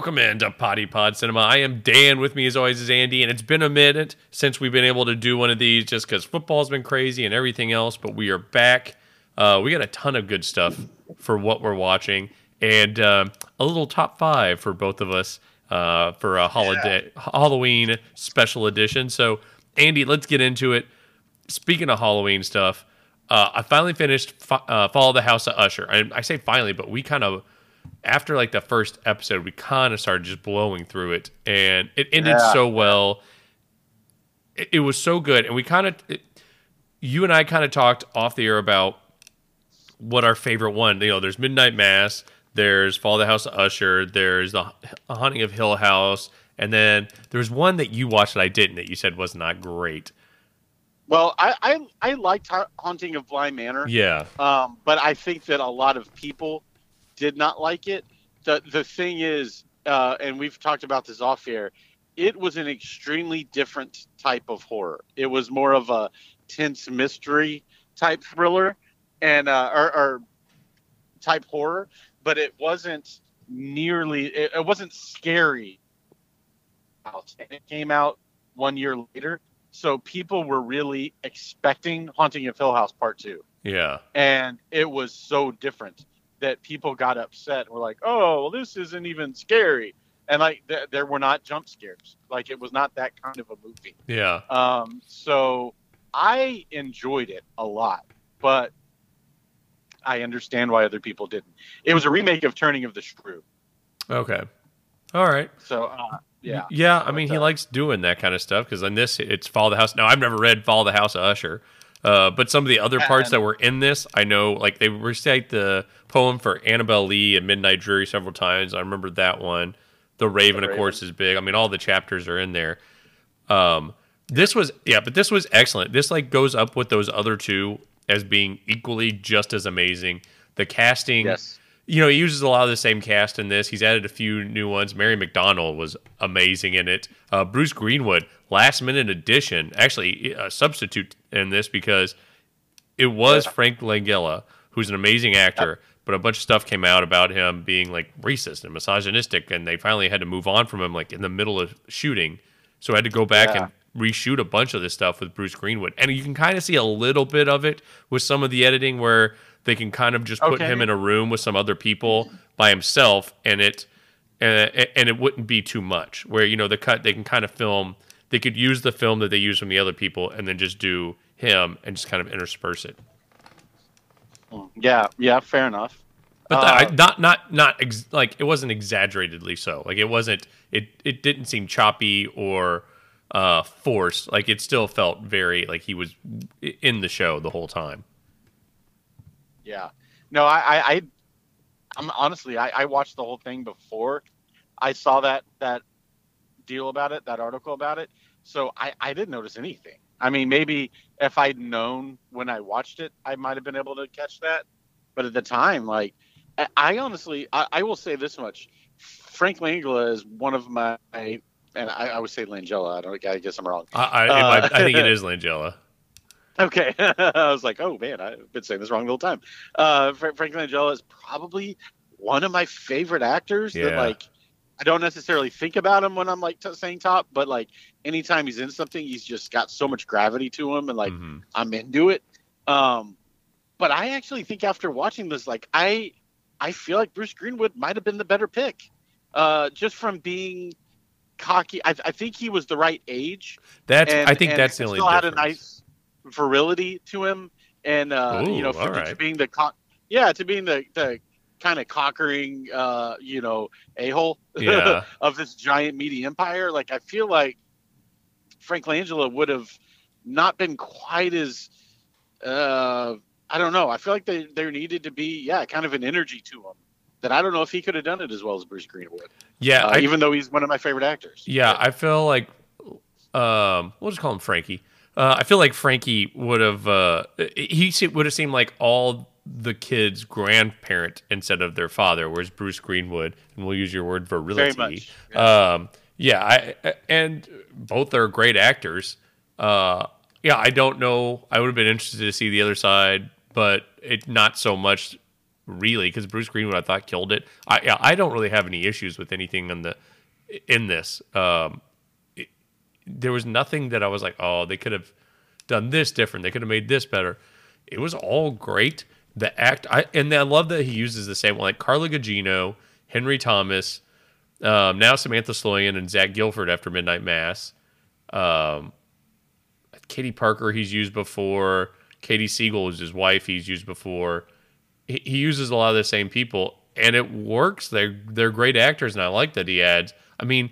Welcome into Poddy Pod Cinema. I am Dan. With me, as always, is Andy, and it's been a minute since we've been able to do one of these, just because football's been crazy and everything else. But we are back. Uh, we got a ton of good stuff for what we're watching, and uh, a little top five for both of us uh, for a holiday Halloween special edition. So, Andy, let's get into it. Speaking of Halloween stuff, uh, I finally finished Fo- uh, Fall of the House of Usher. I, I say finally, but we kind of after like the first episode, we kind of started just blowing through it, and it ended Yeah. so well. It, it was so good, and we kind of, you and I kind of talked off the air about what our favorite one. You know, there's Midnight Mass, there's Fall of the House of Usher, there's the Haunting of Hill House, and then there's one that you watched that I didn't that you said was not great. Well, I I, I liked Ha- Haunting of Bly Manor, Yeah, um, but I think that a lot of people did not like it. the The thing is, uh, and we've talked about this off air, it was an extremely different type of horror. It was more of a tense mystery type thriller, and uh, or, or type horror, but it wasn't nearly. It, it wasn't scary. And it came out one year later, so people were really expecting Haunting of Hill House Part Two yeah, and it was so different that people got upset and were like, "Oh, well, this isn't even scary," and like th- there were not jump scares. Like it was not that kind of a movie. yeah. Um, so I enjoyed it a lot, but I understand why other people didn't. It was a remake of Turning of the Screw, Okay, all right. so uh, yeah, Yeah, I mean, he uh, likes doing that kind of stuff because in this, it's Fall of the House. Now, I've never read Fall of the House of Usher, uh, but some of the other parts that were in this, I know, like they recite the poem for Annabel Lee and Midnight Dreary several times. I remember that one. The Raven, The of course, is big. I mean, all the chapters are in there. Um, this was, yeah, but this was excellent. This like goes up with those other two as being equally just as amazing. The casting, yes, you know, he uses a lot of the same cast in this. He's added a few new ones. Mary McDonnell was amazing in it. Uh, Bruce Greenwood, last minute addition, actually a substitute in this because it was. Frank Langella, who's an amazing actor, but a bunch of stuff came out about him being like racist and misogynistic, and they finally had to move on from him like in the middle of shooting. So I had to go back Yeah. and reshoot a bunch of this stuff with Bruce Greenwood. And you can kind of see a little bit of it with some of the editing where they can kind of just put him in a room with some other people by himself and it uh, and it wouldn't be too much where you know the cut they can kind of film they could use the film that they use from the other people and then just do him and just kind of intersperse it yeah, yeah, fair enough. but Uh, I, not not not ex- like it wasn't exaggeratedly so like it wasn't it it didn't seem choppy or uh forced like it still felt very like he was in the show the whole time Yeah. No, I, I, I I'm honestly, I, I watched the whole thing before I saw that that deal about it, that article about it. So I, I didn't notice anything. I mean, maybe if I'd known when I watched it, I might have been able to catch that. But at the time, like, I, I honestly, I, I will say this much: Frank Langella is one of my, and I, I would say Langella. I don't. I guess I'm wrong. I I, Uh, might- I think it is Langella Okay, I was like, oh man, I've been saying this wrong the whole time. Uh, Frank Langella is probably one of my favorite actors. That Yeah. like, I don't necessarily think about him when I'm like t- saying top, but like anytime he's in something, he's just got so much gravity to him, and like Mhm. I'm into it. Um, but I actually think after watching this, like I, I feel like Bruce Greenwood might have been the better pick, uh, just from being cocky. I, I think he was the right age that's and, I think that's the only still had a nice virility to him, and uh, Ooh, you know, for, right. being the co- yeah, to being the the kind of conquering, uh, you know, a hole Yeah. of this giant media empire. Like I feel like Frank Langella would have not been quite as uh, I don't know. I feel like they, there needed to be yeah, kind of an energy to him that I don't know if he could have done it as well as Bruce Greenwood, yeah uh, I, even though he's one of my favorite actors. Yeah, I feel like um, we'll just call him Frankie. Uh, I feel like Frankie would have uh, he would have seemed like all the kids' grandparent instead of their father, whereas Bruce Greenwood, and we'll use your word virility. much, Um, yeah, I, and both are great actors. Uh, yeah, I don't know. I would have been interested to see the other side, but it not so much really, because Bruce Greenwood I thought killed it. I yeah, I don't really have any issues with anything in the in this. Um, it, there was nothing that I was like, oh, they could have done this different. They could have made this better. It was all great. The act, I and I love that he uses the same one like Carla Gugino, Henry Thomas, um, now Samantha Sloyan and Zach Gilford after Midnight Mass. Um, Katie Parker he's used before. Katie Siegel is his wife. He's used before. He, he uses a lot of the same people, and it works. They're they're great actors, and I like that he adds. I mean,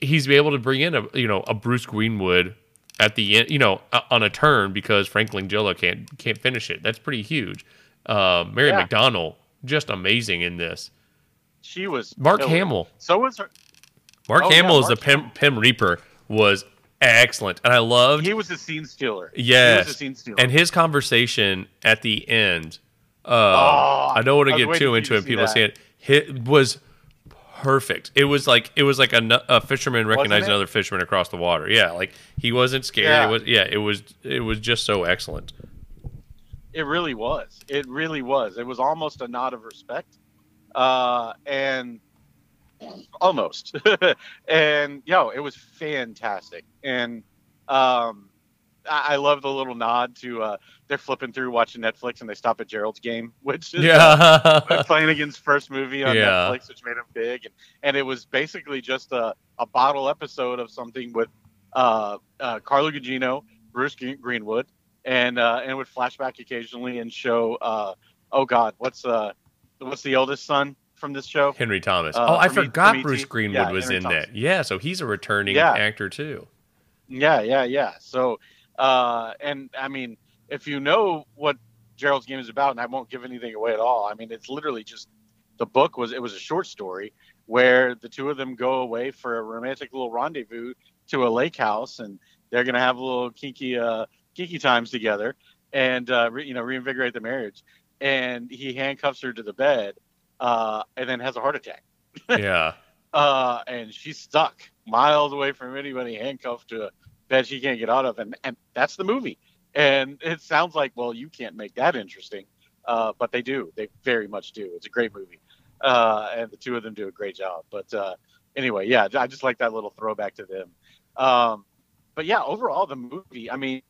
he's able to bring in a you know a Bruce Greenwood at the end, you know, on a turn because Franklin Langella can't can't finish it. That's pretty huge. Uh, Mary Yeah. McDonnell just amazing in this. She was Mark killer. Hamill. So was her. Mark Oh, yeah, Hamill is the Mark Pym, Pym Reaper was excellent, and I loved He was a scene stealer. yes, He was the scene stealer. and his conversation at the end. Uh, Oh, I don't want to get too into to it. People that. say it. Hit was perfect. It was like it was like a, a fisherman recognizing it? another fisherman across the water. Yeah, like he wasn't scared. Yeah. It was yeah. It was it was just so excellent. It really was. It really was. It was almost a nod of respect, uh, and almost. and yo, it was fantastic. And um, I, love the little nod to uh, they're flipping through watching Netflix and they stop at Gerald's game, which is uh, Yeah, Flanagan's first movie on Yeah. Netflix, which made him big, and, and it was basically just a, a bottle episode of something with uh, uh, Carla Gugino, Bruce Green- Greenwood, and uh, and it would flashback occasionally and show, uh, oh God, what's uh, what's the oldest son from this show? Henry Thomas. Uh, oh, I from E- forgot Bruce Greenwood Yeah, was Henry in Thomas. that. Yeah, so he's a returning Yeah. actor too. Yeah, yeah, yeah. So, uh, and I mean, if you know what Gerald's game is about, and I won't give anything away at all. I mean, it's literally just the book was it was a short story where the two of them go away for a romantic little rendezvous to a lake house, and they're gonna have a little kinky, uh, kinky times together, and uh, re, you know, reinvigorate the marriage. And he handcuffs her to the bed, uh, and then has a heart attack Yeah, uh, and she's stuck miles away from anybody, handcuffed to a bed she can't get out of, and and that's the movie. And it sounds like, well, you can't make that interesting, uh, but they do. They very much do. It's a great movie, uh, and the two of them do a great job. But uh, anyway, yeah, I just like that little throwback to them. Um, but yeah, overall, the movie. I mean,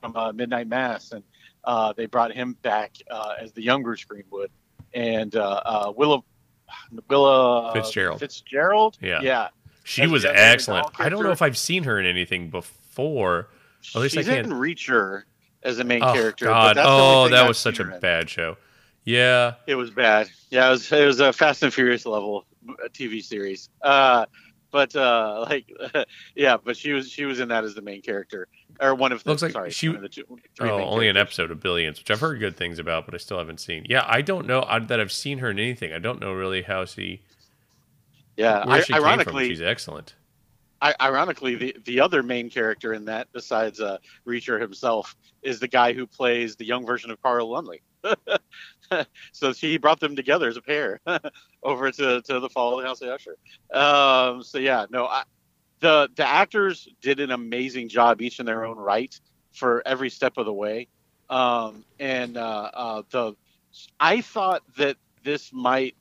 from uh, Midnight Mass, and uh, they brought him back uh, as the young Bruce Greenwood, and uh, uh, Willa Willa Fitzgerald. Fitzgerald. Yeah. yeah. She As was excellent. I don't know if I've seen her in anything before. At least I She's can't- in Reacher as the main Oh character. but God! that's the only Oh, that I've was such a in. bad show. Yeah, It was bad. Yeah, it was it was a Fast and Furious level uh, TV series. Uh, but uh, like, yeah, but she was she was in that as the main character or one of the. Looks like sorry, she- one of the two, three oh, main only an episode of Billions, which I've heard good things about, but I still haven't seen. Yeah, I don't know I, that I've seen her in anything. I don't know really how she Yeah, where I, she ironically, She's excellent. I, ironically, the the other main character in that, besides uh, Reacher himself, is the guy who plays the young version of Carl Lumbly. so she brought them together as a pair over to, to the Fall of the House of Usher. Um, so yeah, no, I, the the actors did an amazing job, each in their own right, for every step of the way. Um, and uh, uh, the I thought that this might.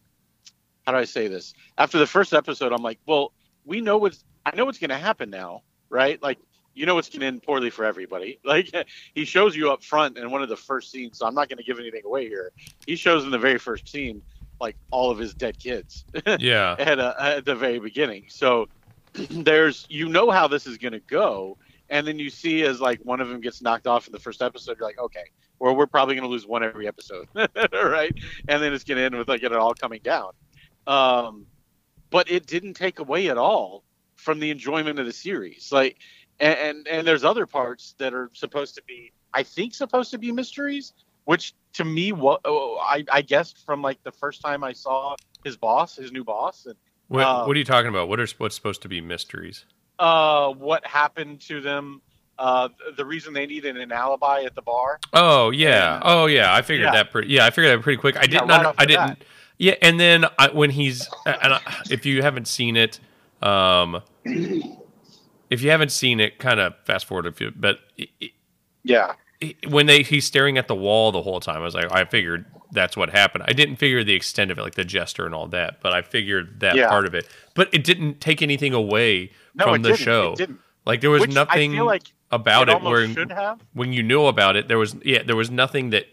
How do I say this? After the first episode, I'm like, well, we know what's I know what's going to happen now, right? Like, you know, it's going to end poorly for everybody. Like, he shows you up front in one of the first scenes, so I'm not going to give anything away here. He shows in the very first scene, like, all of his dead kids Yeah, at, uh, at the very beginning. So there's, you know, how this is going to go. And then you see as, like, one of them gets knocked off in the first episode, you're like, okay, well, we're probably going to lose one every episode, right? And then it's going to end with, like, it all coming down. Um, but it didn't take away at all from the enjoyment of the series. Like, and, and and there's other parts that are supposed to be, I think, supposed to be mysteries, which to me, what oh, I I guessed from like the first time I saw his boss, his new boss, and what, uh, what are you talking about? What are what's supposed to be mysteries? uh, what happened to them, uh, the reason they needed an alibi at the bar. Oh yeah, And- oh yeah. I figured Yeah. that pretty. Yeah, I figured that pretty quick. I Yeah, didn't. right under- I didn't. bat. Yeah, and then I, when he's and I, if you haven't seen it, um, if you haven't seen it, kind of fast forward a few. But it, it, Yeah, when they he's staring at the wall the whole time, I was like, I figured that's what happened. I didn't figure the extent of it, like the jester and all that, but I figured that Yeah. part of it. But it didn't take anything away No, from it the didn't. show. It didn't. Like there was Which I nothing feel like about it it, where when you knew about it, there was yeah, there was nothing that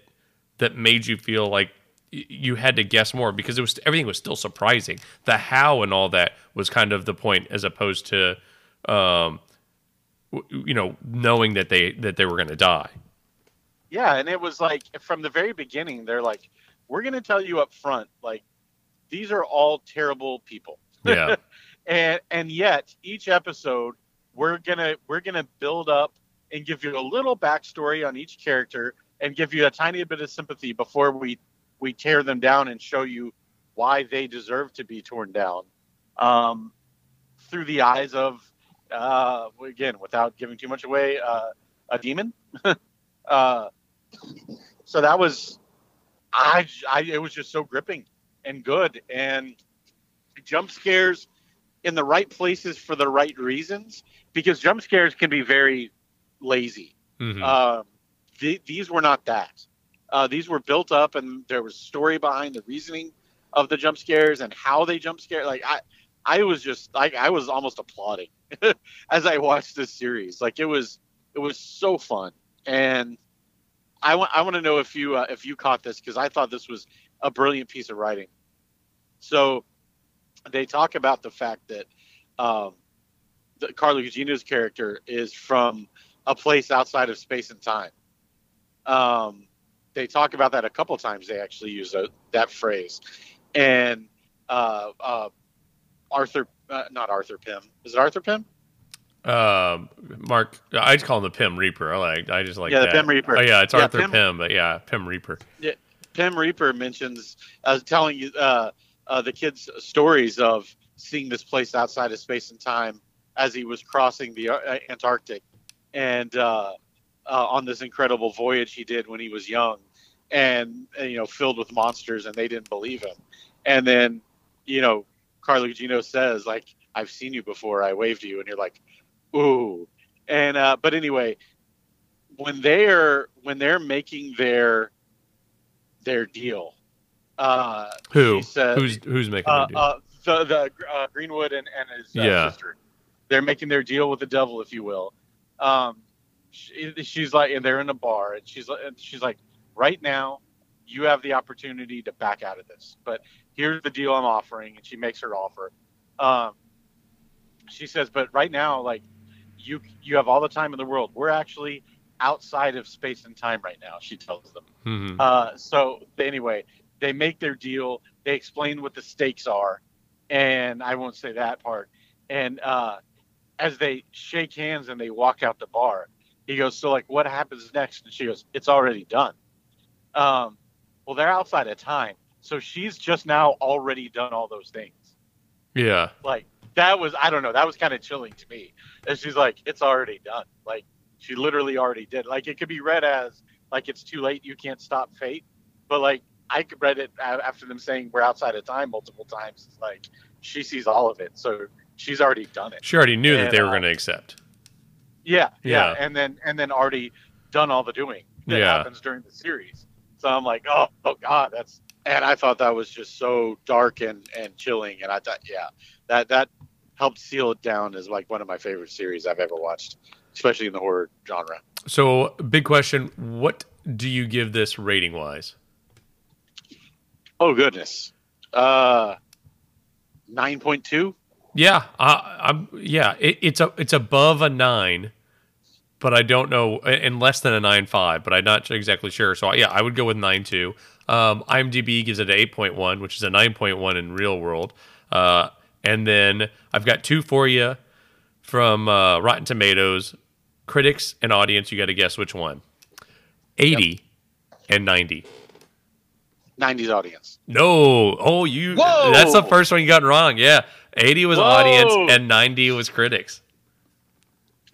that made you feel like you had to guess more because it was everything was still surprising. The how and all that was kind of the point, as opposed to, um, w- you know, knowing that they that they were going to die. Yeah, and it was like from the very beginning, they're like, "We're going to tell you up front, like these are all terrible people." Yeah, and and yet each episode we're gonna we're gonna build up and give you a little backstory on each character and give you a tiny bit of sympathy before we we tear them down and show you why they deserve to be torn down um, through the eyes of uh, again without giving too much away uh, a demon uh, so that was I, I it was just so gripping and good and jump scares in the right places for the right reasons because jump scares can be very lazy. Mhm. Um, th- these were not that. Uh, these were built up, and there was story behind the reasoning of the jump scares and how they jump scare. Like I, I was just like I was almost applauding as I watched this series. Like it was, it was so fun, and I want I want to know if you uh, if you caught this because I thought this was a brilliant piece of writing. So they talk about the fact that um, the Carla Gugino's character is from a place outside of space and time. Um, they talk about that a couple times. They actually use a, that phrase, and uh, uh, Arthur, uh, not Arthur Pym. Is it Arthur Pym? um, Mark, I just call him the Pym Reaper. I like, I just like Yeah, the that. Pym Reaper. Oh yeah, it's Yeah, Arthur Pym, Pim, but yeah, Pym Reaper. Yeah, Pym Reaper mentions uh, telling you uh, uh, the kids stories of seeing this place outside of space and time as he was crossing the Antarctic and uh, on this incredible voyage he did when he was young and, and, you know filled with monsters and they didn't believe him and then you know Carla Gugino says like I've seen you before I waved to you and you're like ooh and uh, but anyway when they're when they're making their their deal. Uh, Who? Said, who's who's making uh, the deal? uh, the the uh, Greenwood and, and his uh, Yeah. sister. They're making their deal with the devil, if you will. Um, she, she's like, and they're in a bar, and she's and she's like, right now, you have the opportunity to back out of this, but here's the deal I'm offering, and she makes her offer. Um, she says, but right now, like, you you have all the time in the world. We're actually outside of space and time right now. She tells them. Mhm. Uh, so anyway, they make their deal. They explain what the stakes are, and I won't say that part. And uh, as they shake hands and they walk out the bar, he goes, "So like, what happens next?" And she goes, "It's already done." Um, well, they're outside of time, so she's just now already done all those things. yeah, Like that was, I don't know, that was kind of chilling to me. And she's like, "It's already done." Like she literally already did. Like it could be read as like it's too late, you can't stop fate, but like I could read it after them saying we're outside of time multiple times. It's like she sees all of it, so she's already done it. she already knew that they were uh, going to accept. Yeah, yeah, Yeah. and then and then already done all the doing that Yeah. happens during the series. So I'm like, oh, oh God, that's and I thought that was just so dark and and chilling, and I thought, yeah, that that helped seal it down as like one of my favorite series I've ever watched, especially in the horror genre. So, big question: What do you give this rating wise? Oh goodness, uh, nine point two. Yeah, I, I'm. Yeah, it, it's a it's above a nine, but I don't know, and less than a nine five. But I'm not exactly sure. So yeah, I would go with nine two. Um, IMDb gives it an eight point one, which is a nine point one in real world. Uh, and then I've got two for you from uh, Rotten Tomatoes, critics and audience. You got to guess which one. Eighty and ninety. 90s audience. No. Oh, you. Whoa! That's the first one you got wrong. Yeah. 80 was Whoa! audience and 90 was critics.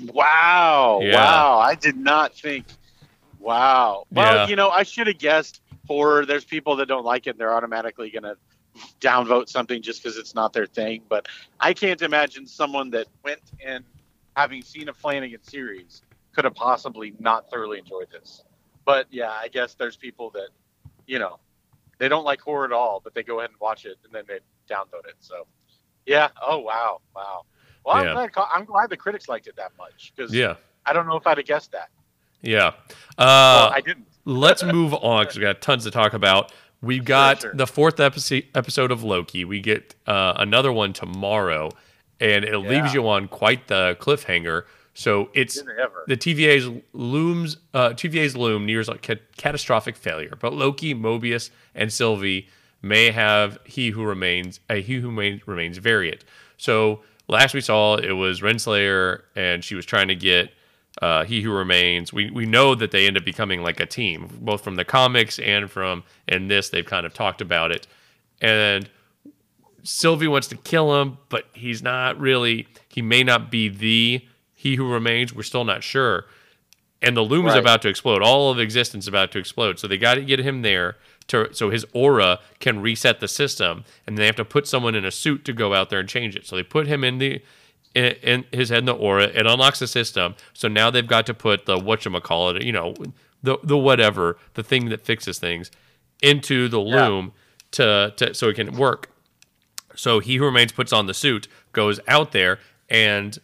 Wow. Yeah. Wow. I did not think. Wow. Well, Yeah. you know, I should have guessed horror. There's people that don't like it. They're automatically going to downvote something just because it's not their thing. But I can't imagine someone that went in having seen a Flanagan series could have possibly not thoroughly enjoyed this. But yeah, I guess there's people that, you know, they don't like horror at all, but they go ahead and watch it and then they downvote it. So, yeah. Oh wow, wow. Well, Yeah. I'm, glad, I'm glad the critics liked it that much because Yeah. I don't know if I'd have guessed that. Yeah. Well, Uh, I didn't. let's move on because we got tons to talk about. We've got sure. the fourth episode episode of Loki. We get uh, another one tomorrow, and it leaves you on quite the cliffhanger. So it's the TVA's looms. Uh, TVA's loom nears a ca- catastrophic failure, but Loki, Mobius, and Sylvie may have he who remains a he who remains variant. So last we saw it was Renslayer, and she was trying to get uh, he who remains. We we know that they end up becoming like a team, both from the comics and from and this. They've kind of talked about it, and Sylvie wants to kill him, but he's not really. He may not be the he who remains. We're still not sure. And the loom is about to explode. All of existence is about to explode. So they got to get him there to so his aura can reset the system, and they have to put someone in a suit to go out there and change it. So they put him in the in, in his head in the aura. It unlocks the system. So now they've got to put the whatchamacallit, you know, the the whatever, the thing that fixes things, into the Yeah. loom to to so it can work. So he who remains puts on the suit, goes out there, and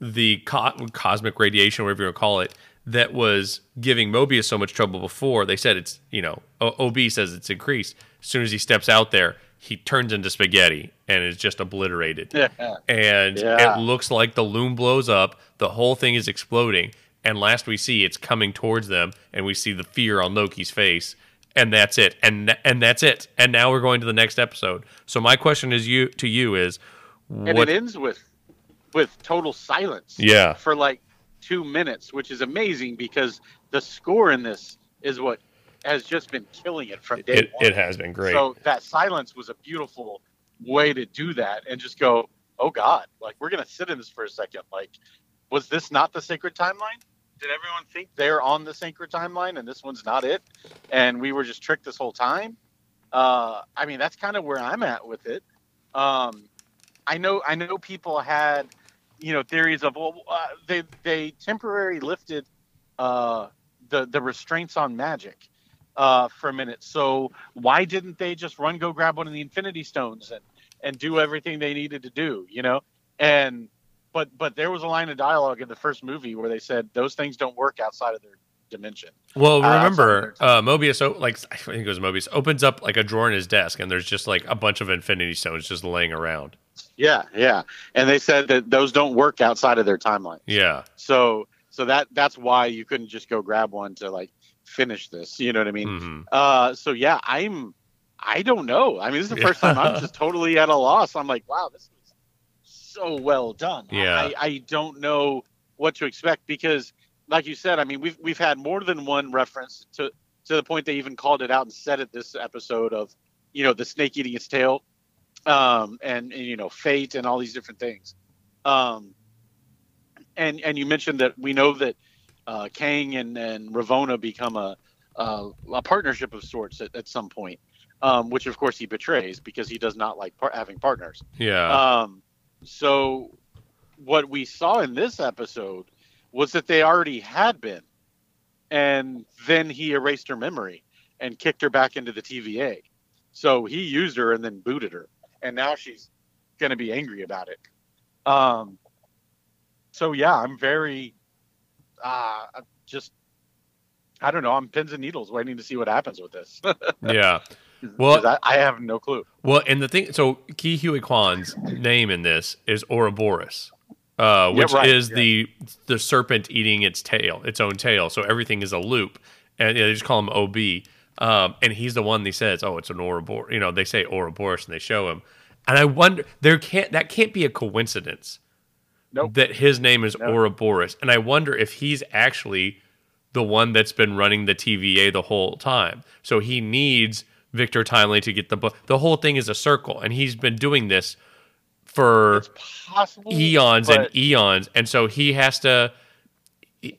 the co- cosmic radiation, whatever you want to call it, that was giving Mobius so much trouble before. They said it's you know o- OB says it's increased. As soon as he steps out there, he turns into spaghetti and is just obliterated. Yeah. And Yeah. it looks like the loom blows up. The whole thing is exploding. And last we see, it's coming towards them, and we see the fear on Loki's face. And that's it. And and that's it. And now we're going to the next episode. So my question is you to you is and it ends with with total silence Yeah. for like two minutes which is amazing because the score in this is what has just been killing it from day it, one. it has been great. so that silence was a beautiful way to do that and just go oh god like we're gonna sit in this for a second. Like was this not the sacred timeline? Did everyone think they're on the sacred timeline and this one's not it? And we were just tricked this whole time? Uh, i mean that's kind of where i'm at with it. Um, I know I know people had you know theories of well uh, they they temporarily lifted uh, the the restraints on magic uh, for a minute. So why didn't they just run go grab one of the Infinity Stones and and do everything they needed to do? You know, and but but there was a line of dialogue in the first movie where they said those things don't work outside of their dimension. Well, Uh, remember, outside uh, Mobius, o- like I think it was Mobius, opens up like a drawer in his desk, and there's just like a bunch of Infinity Stones just laying around. Yeah, yeah, and they said that those don't work outside of their timeline. Yeah, So so that that's why you couldn't just go grab one to like finish this. You know what I mean? hmm Uh, so yeah, I'm I don't know. I mean, this is the first time I'm just totally at a loss. I'm like, wow, this was so well done. Yeah. I, I don't know what to expect because, like you said, I mean, we've we've had more than one reference to to the point they even called it out and said it this episode of, you know, the snake eating its tail, um, and, and you know, fate and all these different things. Um, and and you mentioned that we know that uh, Kang and and Ravonna become a uh, a partnership of sorts at, at some point, um, which of course he betrays because he does not like par- having partners. yeah, Um, so what we saw in this episode was that they already had been, and then he erased her memory and kicked her back into the TVA. So he used her and then booted her, and now she's going to be angry about it. Um, so yeah, I'm very, uh, just, I don't know. I'm pins and needles waiting to see what happens with this. yeah. Well- I, I have no clue. Well, and the thing, so Ke Huy Quan's name in this is Ouroboros, uh, which right, is yeah. the the serpent eating its tail, its own tail. So everything is a loop, and they just call him Ob. Um, and he's the one that says, "Oh, it's an Ouroboros." You know, they say Ouroboros, and they show him. And I wonder, there can't that can't be a coincidence Nope. that his name is No. Ouroboros. And I wonder if he's actually the one that's been running the TVA the whole time. So he needs Victor Timely to get the book. The whole thing is a circle, and he's been doing this for possible. eons and eons. And so he has to.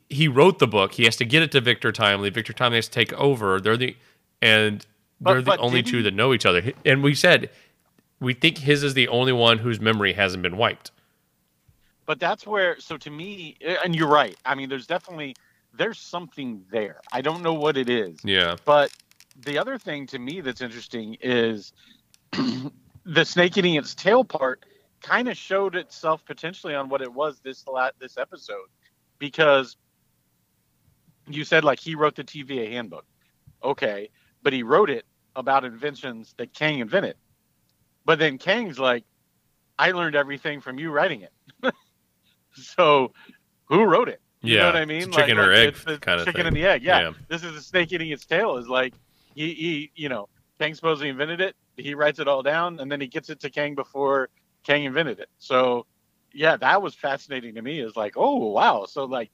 He- wrote the book. He has to get it to Victor Timely. Victor Timely has to take over. They're the and they're But- the only two that know each other. And we said we think his is the only one whose memory hasn't been wiped. but that's where so to me and you're right i mean there's definitely there's something there. I don't know what it is. Yeah. But the other thing to me that's interesting is the snake eating its tail part kind of showed itself potentially on what it was this la- this episode because you said like he wrote the TVA handbook. Okay, but he wrote it about inventions that Kang invented. But then Kang's like, I learned everything from you writing it. so who wrote it? You yeah. know what I mean? Chicken or egg it's the kind of chicken thing. and the egg. Yeah. Yeah. This is a snake eating its tail. Is like he, he, you know, Kang supposedly invented it. He writes it all down, and then he gets it to Kang before Kang invented it. So, yeah, that was fascinating to me. Is like, oh wow, so like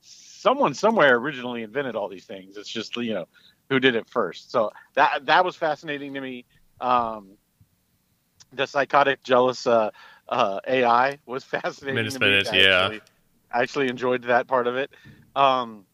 someone somewhere originally invented all these things. It's just you know who did it first. So that that was fascinating to me. Um, the psychotic, jealous uh, uh, AI was fascinating. Minutes, to me. minutes, I yeah. Actually, I actually enjoyed that part of it. Um,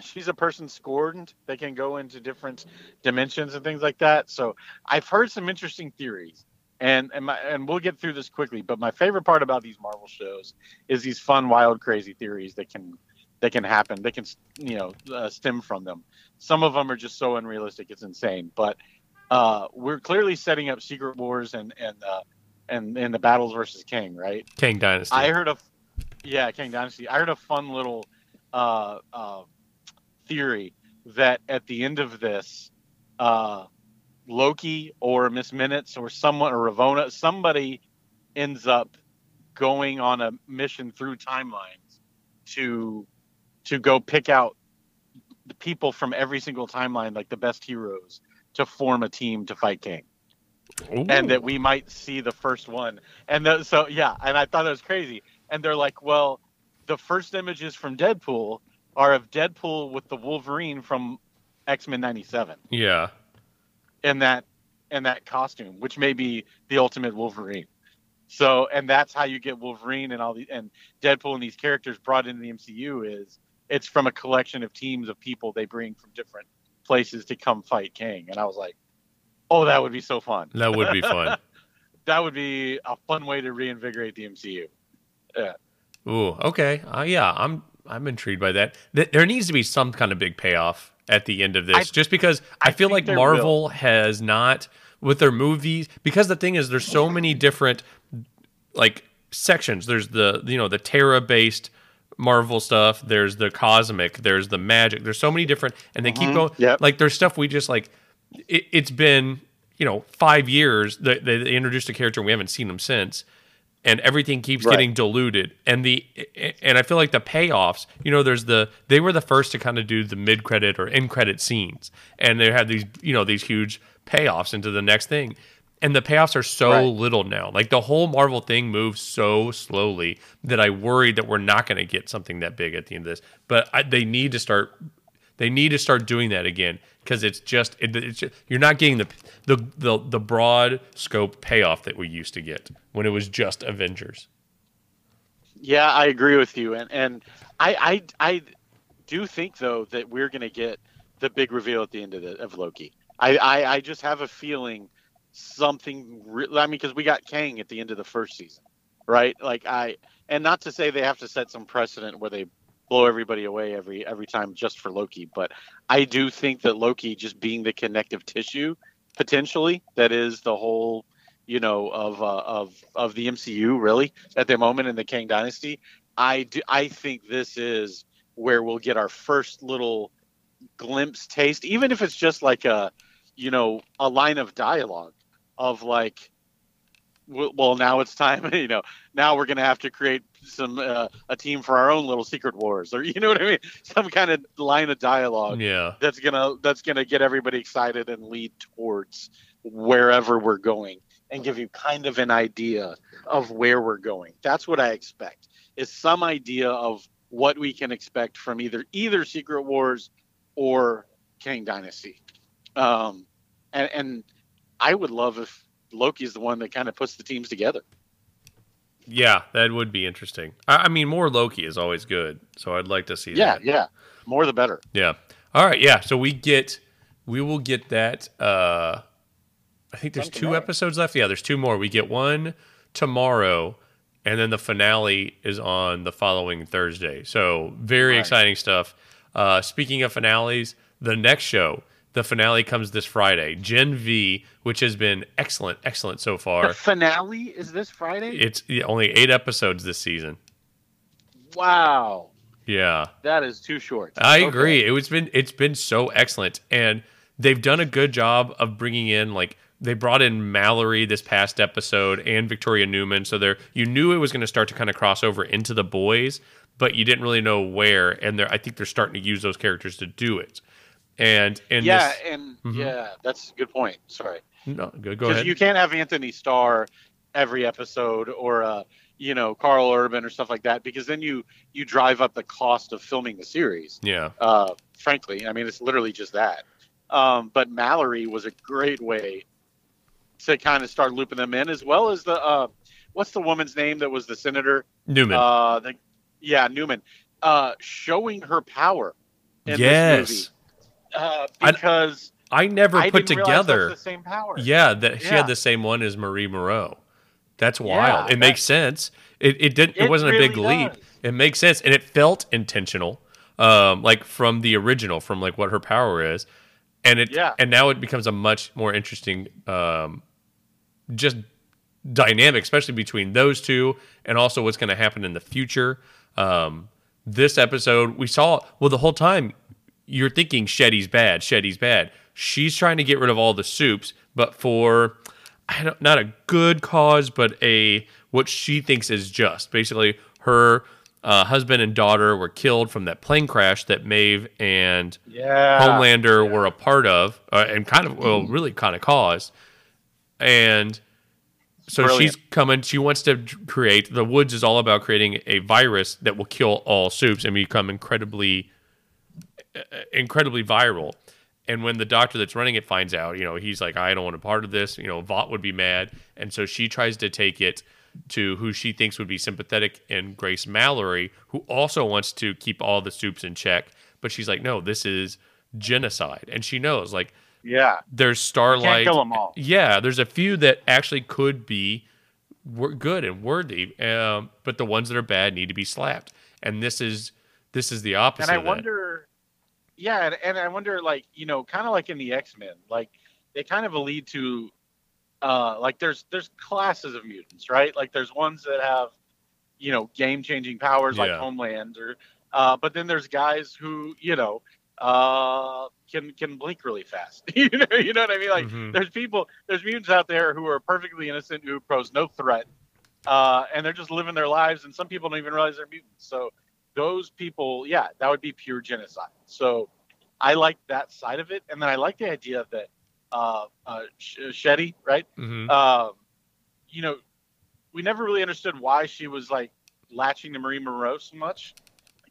she's a person scorned that can go into different dimensions and things like that. So I've heard some interesting theories, and and my, and we'll get through this quickly. But my favorite part about these Marvel shows is these fun, wild, crazy theories that can that can happen. That can you know uh, stem from them. Some of them are just so unrealistic, it's insane. But uh, we're clearly setting up Secret Wars and and uh, and and the battles versus Kang, right? Kang Dynasty. I heard a, yeah, Kang Dynasty. I heard a fun little uh, uh, theory that at the end of this, uh, Loki or Miss Minutes or someone or Ravonna, somebody ends up going on a mission through timelines to to go pick out the people from every single timeline, like the best heroes, to form a team to fight Kang Ooh. and that we might see the first one. And the, so yeah, and I thought it was crazy. And they're like, well, the first images from Deadpool are of Deadpool with the Wolverine from X Men '97 yeah. In that in that costume, which may be the ultimate Wolverine. So, and that's how you get Wolverine and all the and Deadpool and these characters brought into the MCU is it's from a collection of teams of people they bring from different places to come fight Kang. And I was like, oh, that would be so fun. That would be fun. that would be a fun way to reinvigorate the MCU. Yeah. Ooh, okay. Uh, yeah, I'm I'm intrigued by that. Th- there needs to be some kind of big payoff at the end of this, I- just because I, I feel like there Marvel has not with their movies. Because the thing is, there's so many different like sections. There's the you know the Terra based Marvel stuff. There's the cosmic. There's the magic. There's so many different, and they keep Mhm. going. Yep. Like there's stuff we just like. It, it's been you know five years that they, they introduced a character and we haven't seen them since and everything keeps Right. getting diluted. And the and i feel like the payoffs you know there's the they were the first to kind of do the mid credit or end credit scenes. And they had these you know these huge payoffs into the next thing. And the payoffs are so Right. little now. Like the whole marvel thing moves so slowly that i worry that we're not going to get something that big at the end of this. But I, they need to start they need to start doing that again because it's just it, it's just, you're not getting the, the the the broad scope payoff that we used to get when it was just Avengers. Yeah, I agree with you, and and I I, I do think though that we're gonna get the big reveal at the end of the of Loki. I I, I just have a feeling something. Re- I mean, because we got Kang at the end of the first season, right? Like I and not to say they have to set some precedent where they blow everybody away every every time just for Loki, but I do think that Loki just being the connective tissue potentially that is the whole you know of uh, of of the MCU really at the moment in the Kang Dynasty. I do I think this is where we'll get our first little glimpse taste, even if it's just like a you know a line of dialogue of like well now it's time you know now we're gonna have to create some uh, a team for our own little secret wars or you know what I mean? Some kind of line of dialogue Yeah, that's gonna that's gonna get everybody excited and lead towards wherever we're going and give you kind of an idea of where we're going. That's what i expect is some idea of what we can expect from either either secret wars or Kang dynasty. Um and and i would love if loki's the one that kind of puts the teams together yeah, that would be interesting. I, I mean, more Loki is always good, so I'd like to see yeah that. yeah more the better Yeah. All right. Yeah. So we get, we will get that. Uh, I think there's One two tomorrow. episodes left. Yeah, there's two more. We get one tomorrow, and then the finale is on the following Thursday. So very Right. exciting stuff. Uh, speaking of finales, the next show, the finale comes this Friday. Gen V, which has been excellent, excellent so The far. finale is this Friday. It's yeah, only eight episodes this season. wow, Yeah. that is too short. I Okay. agree. It was been it's been so excellent, and they've done a good job of bringing in like they brought in Mallory this past episode and Victoria Newman, so there you knew it was going to start to kind of cross over into the boys, but you didn't really know where. And I think they're starting to use those characters to do it. And and Yeah, this, and Mhm. yeah, that's a good point. Sorry. no, go, go ahead. you can't have Anthony Starr every episode or uh, you know Karl Urban or stuff like that because then you you drive up the cost of filming the series. yeah, Uh, frankly, I mean it's literally just that. Um, but Mallory was a great way to kind of start looping them in, as well as the uh, what's the woman's name that was the senator? Newman. Uh, the, yeah, Newman. Uh, showing her power in yes, this movie uh, because I never I put together. the same power. Yeah, that she Yeah. had the same one as Marie Moreau. That's Yeah, wild. it that- makes sense. It it didn't. It, It wasn't a big really leap. It makes sense, and it felt intentional, um, like from the original, from like what her power is, and it. Yeah. And now it becomes a much more interesting, um, just dynamic, especially between those two, and also what's going to happen in the future. Um, this episode, we saw well the whole time. You're thinking Shetty's bad. Shetty's bad. She's trying to get rid of all the soups, but for I don't, not a good cause, but a what she thinks is just. Basically, her uh, husband and daughter were killed from that plane crash that Maeve and Yeah. Homelander were a part of, uh, and kind of well, really kind of caused. And so Brilliant. she's coming. She wants to create. The Woods is all about creating a virus that will kill all soups and become incredibly, incredibly viral. And when the doctor that's running it finds out, you know, he's like, I don't want a part of this. You know, Vought would be mad, and so she tries to take it to who she thinks would be sympathetic and Grace Mallory, who also wants to keep all the soups in check. But she's like, no, this is genocide, and she knows like Yeah. there's Starlight. kill 'em all. Yeah, there's a few that actually could be good and worthy, um, but the ones that are bad need to be slapped. And this is this is the opposite. And I wonder, yeah, and, and I wonder, like, you know, kind of like in the X Men, like they kind of lead to, uh, like there's there's classes of mutants, right? Like there's ones that have, you know, game changing powers like Homeland, or, uh, but then there's guys who, you know, uh, can can blink really fast. you know, you know what I mean? Like Mhm. there's people, there's mutants out there who are perfectly innocent, who pose no threat, uh, and they're just living their lives, and some people don't even realize they're mutants. So those people, yeah, that would be pure genocide. So I like that side of it, and then I like the idea that uh, uh, Shetty, right? Mhm. Um, you know, we never really understood why she was like latching to Marie Monroe so much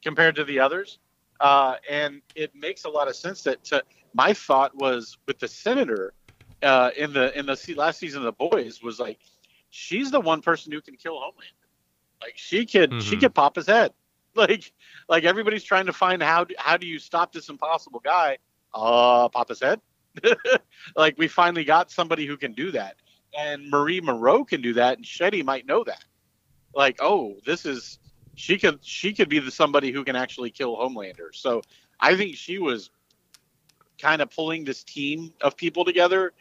compared to the others, uh, and it makes a lot of sense. That to, my thought was with the senator uh, in the in the last season of the boys was like she's the one person who can kill Homeland. Like she could she Mhm. could pop his head. Like like everybody's trying to find how how do you stop this impossible guy? Uh, his head. like we finally got somebody who can do that, and Marie Moreau can do that, and Shetty might know that. Like, oh, this is she could she could be the somebody who can actually kill Homelander. So I think she was kind of pulling this team of people together,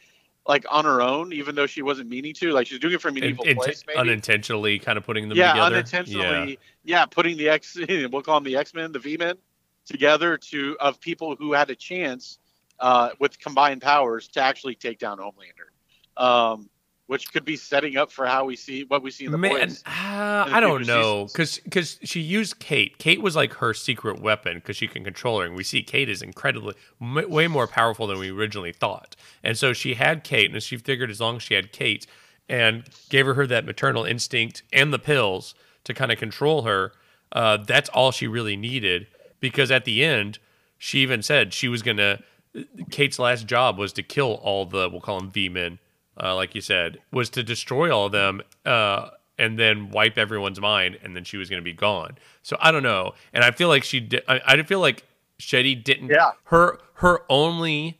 like on her own, even though she wasn't meaning to. Like she's doing it from an In- evil int- place, maybe. unintentionally kind of putting them yeah, together. unintentionally. Yeah. putting the X, we'll call them the X Men, the V Men, together to of people who had a chance uh, with combined powers to actually take down Homelander, um, which could be setting up for how we see what we see in the Man, boys. uh, in the I don't know seasons. because she used Kate. Kate was like her secret weapon because she can control her, and we see Kate is incredibly m- way more powerful than we originally thought. And so she had Kate, and she figured as long as she had Kate and gave her, her that maternal instinct and the pills to kind of control her, uh, that's all she really needed. Because at the end, she even said she was gonna. Kate's last job was to kill all the we'll call them V men, uh, like you said, was to destroy all of them uh, and then wipe everyone's mind, and then she was going to be gone. So I don't know, and I feel like she did. I, I feel like Shetty didn't. Yeah. Her her only.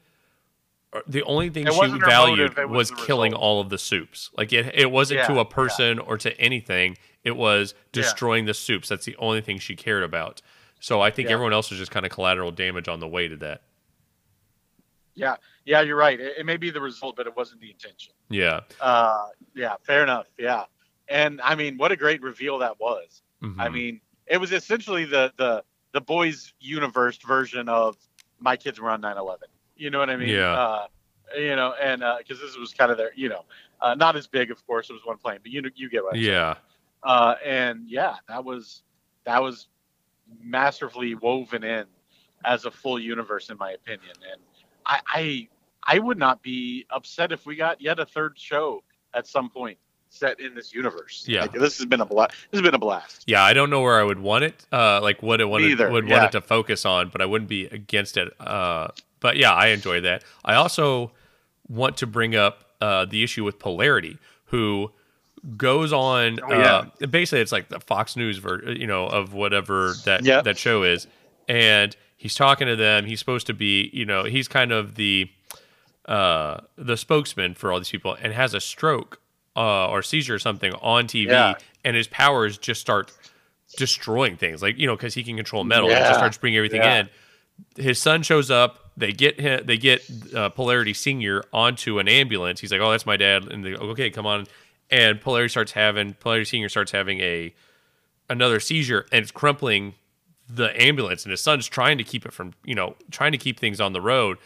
The only thing It she valued motive, was, was killing result. all of the soups. Like it, it wasn't Yeah, to a person or to anything. It was Yeah. destroying the soups. That's the only thing she cared about. So I think Yeah. everyone else was just kind of collateral damage on the way to that. Yeah, yeah, you're right. It, it may be the result, but it wasn't the intention. Yeah. Uh, yeah, fair enough. Yeah, and I mean, what a great reveal that was. I Mhm. mean, it was essentially the the the boys' universe version of my kids were on 9/11. You know what I mean? Yeah. Uh, you know, and because this was kind of their, you know, uh, not as big, of course, it was one plane, but you know, you get what. I'm yeah. Uh, and yeah, that was that was masterfully woven in as a full universe, in my opinion. And I, I I would not be upset if we got yet a third show at some point set in this universe. Yeah. Like, this has been a blast. This has been a blast. Yeah, I don't know where I would want it, uh, like what it wanted, would want it to focus on, but I wouldn't be against it. Uh, but yeah, I enjoy that. I also want to bring up uh, the issue with Polarity, who goes on. Oh, yeah. uh, basically, it's like the Fox News, ver- you know, of whatever that Yep. that show is, and he's talking to them. He's supposed to be, you know, he's kind of the uh, the spokesman for all these people, and has a stroke uh, or seizure or something on TV, Yeah. and his powers just start destroying things, like you know, because he can control metal. and just starts bringing everything Yeah. in. His son shows up. They get him. They get uh, Polarity Senior onto an ambulance. He's like, "Oh, that's my dad." And they go, "Okay, come on." And Polarity starts having Polarity Senior starts having a another seizure, and it's crumpling the ambulance. And his son's trying to keep it from you know trying to keep things on the road.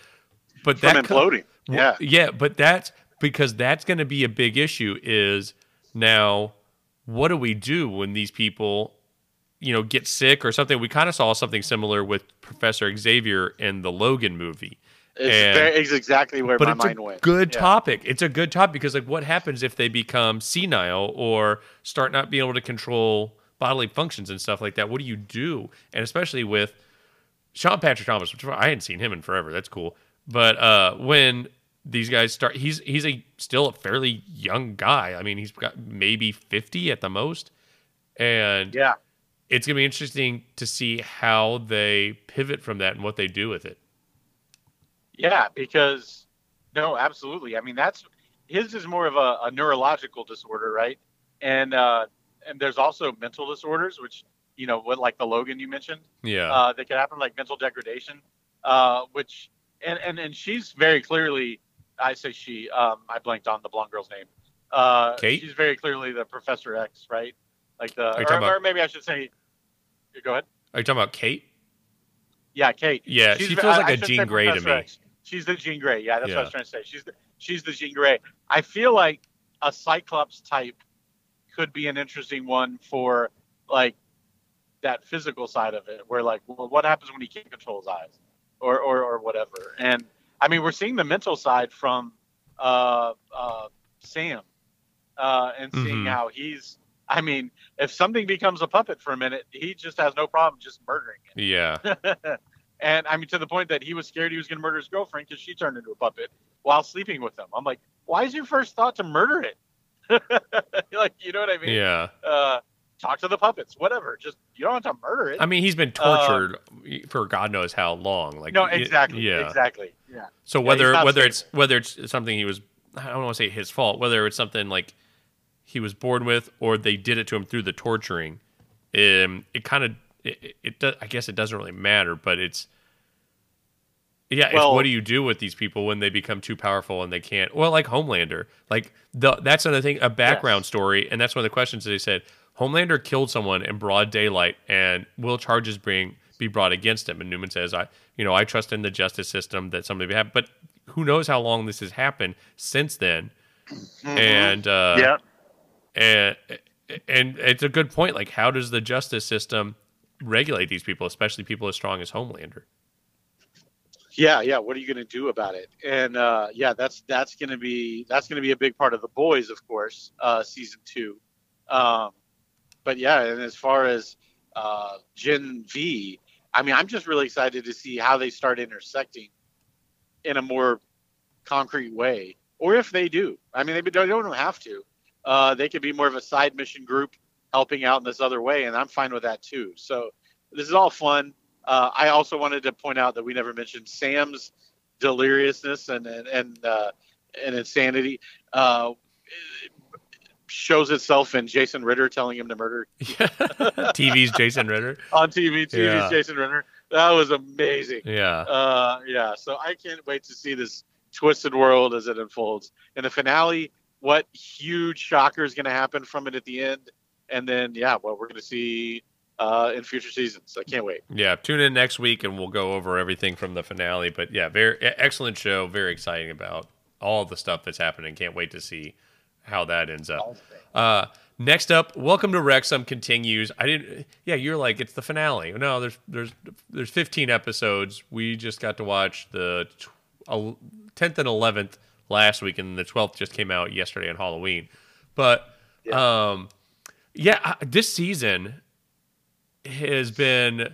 But From that co- imploding. well, Yeah. Yeah, but that's because that's going to be a big issue is now what do we do when these people you know get sick or something we kind of saw something similar with professor xavier in the logan movie It's, And- very, it's exactly where my it's mind a went. good Yeah. topic it's a good topic because like what happens if they become senile or start not being able to control bodily functions and stuff like that what do you do and especially with sean patrick thomas which i hadn't seen him in forever that's cool but uh when these guys start he's he's a still a fairly young guy i mean he's got maybe 50 at the most and Yeah. it's gonna be interesting to see how they pivot from that and what they do with it Yeah, because no, absolutely. I mean, that's his is more of a, a neurological disorder, right? And uh, and there's also mental disorders, which you know, what like the Logan you mentioned, yeah uh, that could happen, like mental degradation, uh, which and, and and she's very clearly, I say she, um, I blanked on the blonde girl's name. Uh, Cate? She's very clearly the Professor X, right? Like the, or, about- or maybe I should say, go ahead. are you talking about cate Yeah, Cate. yeah She's she feels I- like I a jean grey to me X. She's the Jean Grey. Yeah, that's what I was trying to say. She's the she's the Jean Grey. I feel like a Cyclops type could be an interesting one for like that physical side of it, where like, well, what happens when he can't control his eyes, or or, or whatever. And I mean, we're seeing the mental side from uh, uh, Sam, uh, and seeing Mhm. how he's. I mean, if something becomes a puppet for a minute, he just has no problem just murdering it. yeah and I mean, to the point that he was scared he was going to murder his girlfriend because she turned into a puppet while sleeping with him. I'm like, why is your first thought to murder it? like, you know what I mean? yeah Uh, talk to the puppets, whatever. Just you don't have to murder it. I mean, he's been tortured for God knows how long. Like, no, exactly. yeah. Exactly. Yeah. So whether he's not whether safe. it's whether it's something he was, I don't want to say his fault. Whether it's something like he was born with, or they did it to him through the torturing, um, it kind of it, it, it does. I guess it doesn't really matter, but it's. Yeah, it's Well- what do you do with these people when they become too powerful and they can't? Well, like Homelander, like the that's another thing, a background Yes. story, and that's one of the questions they said. Homelander killed someone in broad daylight, and will charges bring be brought against him? And Neuman says, "I, you know, I trust in the justice system that somebody would have, but who knows how long this has happened since then?" And uh, yeah. and and it's a good point. Like, how does the justice system regulate these people, especially people as strong as Homelander? Yeah, yeah. What are you going to do about it? And uh, yeah, that's that's going to be that's going to be a big part of the boys, of course, uh, season two. Um, but yeah, and as far as uh, Gen V, I mean, I'm just really excited to see how they start intersecting in a more concrete way, or if they do. I mean, they don't, don't have to. Uh, they could be more of a side mission group helping out in this other way, and I'm fine with that too. So this is all fun. Uh, I also wanted to point out that we never mentioned Sam's deliriousness and and and, uh, and insanity. Uh, shows itself in Jason Ritter telling him to murder TV's Jason Ritter. on TV. TV's Yeah. Jason Ritter. That was amazing. Yeah. Uh, yeah. So I can't wait to see this twisted world as it unfolds. In the finale, what huge shocker is going to happen from it at the end, and then yeah, what we're going to see uh, in future seasons. I can't wait. Yeah, tune in next week and we'll go over everything from the finale. But yeah, very excellent show. Very exciting about all the stuff that's happening. Can't wait to see how that ends up. Uh, next up, Welcome to Wrexham continues. I didn't. Yeah, you're like it's the finale. No, there's there's there's 15 episodes. We just got to watch the tw- el- 10th and 11th last week, and the 12th just came out yesterday on Halloween. But um, yeah, this season has been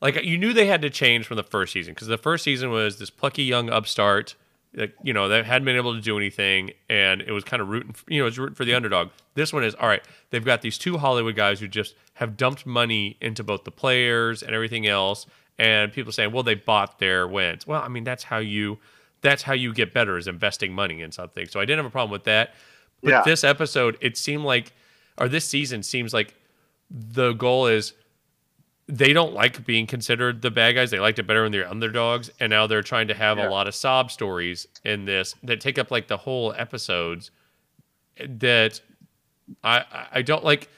like you knew they had to change from the first season because the first season was this plucky young upstart that you know that hadn't been able to do anything and it was kind of rooting you know it was rooting for the underdog. This one is all right they've got these two hollywood guys who just have dumped money into both the players and everything else and people saying well they bought their wins. Well i mean that's how you that's how you get better is investing money in something. So i didn't have a problem with that. But Yeah. this episode it seemed like or this season seems like the goal is they don't like being considered the bad guys. They liked it better when they're underdogs, and now they're trying to have Yeah. a lot of sob stories in this that take up like the whole episodes. That I I- I don't like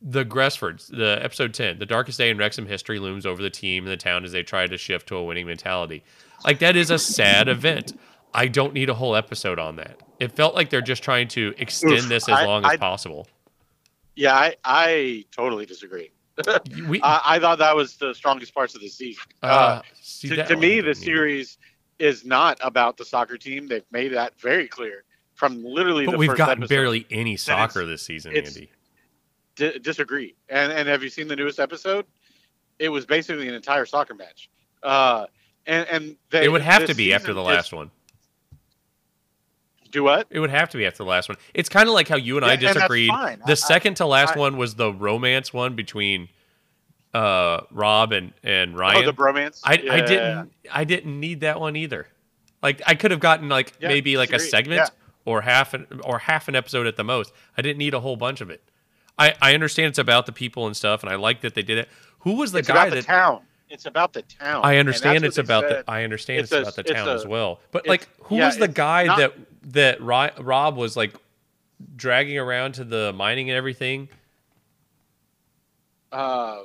the Gresfords, the episode ten, the darkest day in Wrexham history looms over the team and the town as they try to shift to a winning mentality. Like that is a sad event. I don't need a whole episode on that. It felt like they're just trying to extend Oof, this as I- long as possible. Yeah, I, I totally disagree. We, I, I thought that was the strongest parts of the season. Uh, uh, see, to, to me, the series is not about the soccer team. They've made that very clear from literally But we've gotten episode. barely any soccer this season, Andy. Di- disagree. And and have you seen the newest episode? It was basically an entire soccer match. Uh, and and they, It would have to be after the is- last one. Do what? It would have to be after the last one. It's kind of like how you and Yeah, I and disagreed. fine. The I- second to last I- one was the romance one between uh, Rob and and Ryan. Oh, the bromance. I, Yeah, I didn't I didn't need that one either. Like I could have gotten like Yeah, maybe like a segment or half an or half an episode at the most. I didn't need a whole bunch of it. I, I understand it's about the people and stuff, and I like that they did it. Who was the It's guy about the that town. It's about the town. I understand it's about said. the I understand it's, It's a- about the town a- as well. But like who was the guy not- that that Rob was like dragging around to the mining and everything? Uh,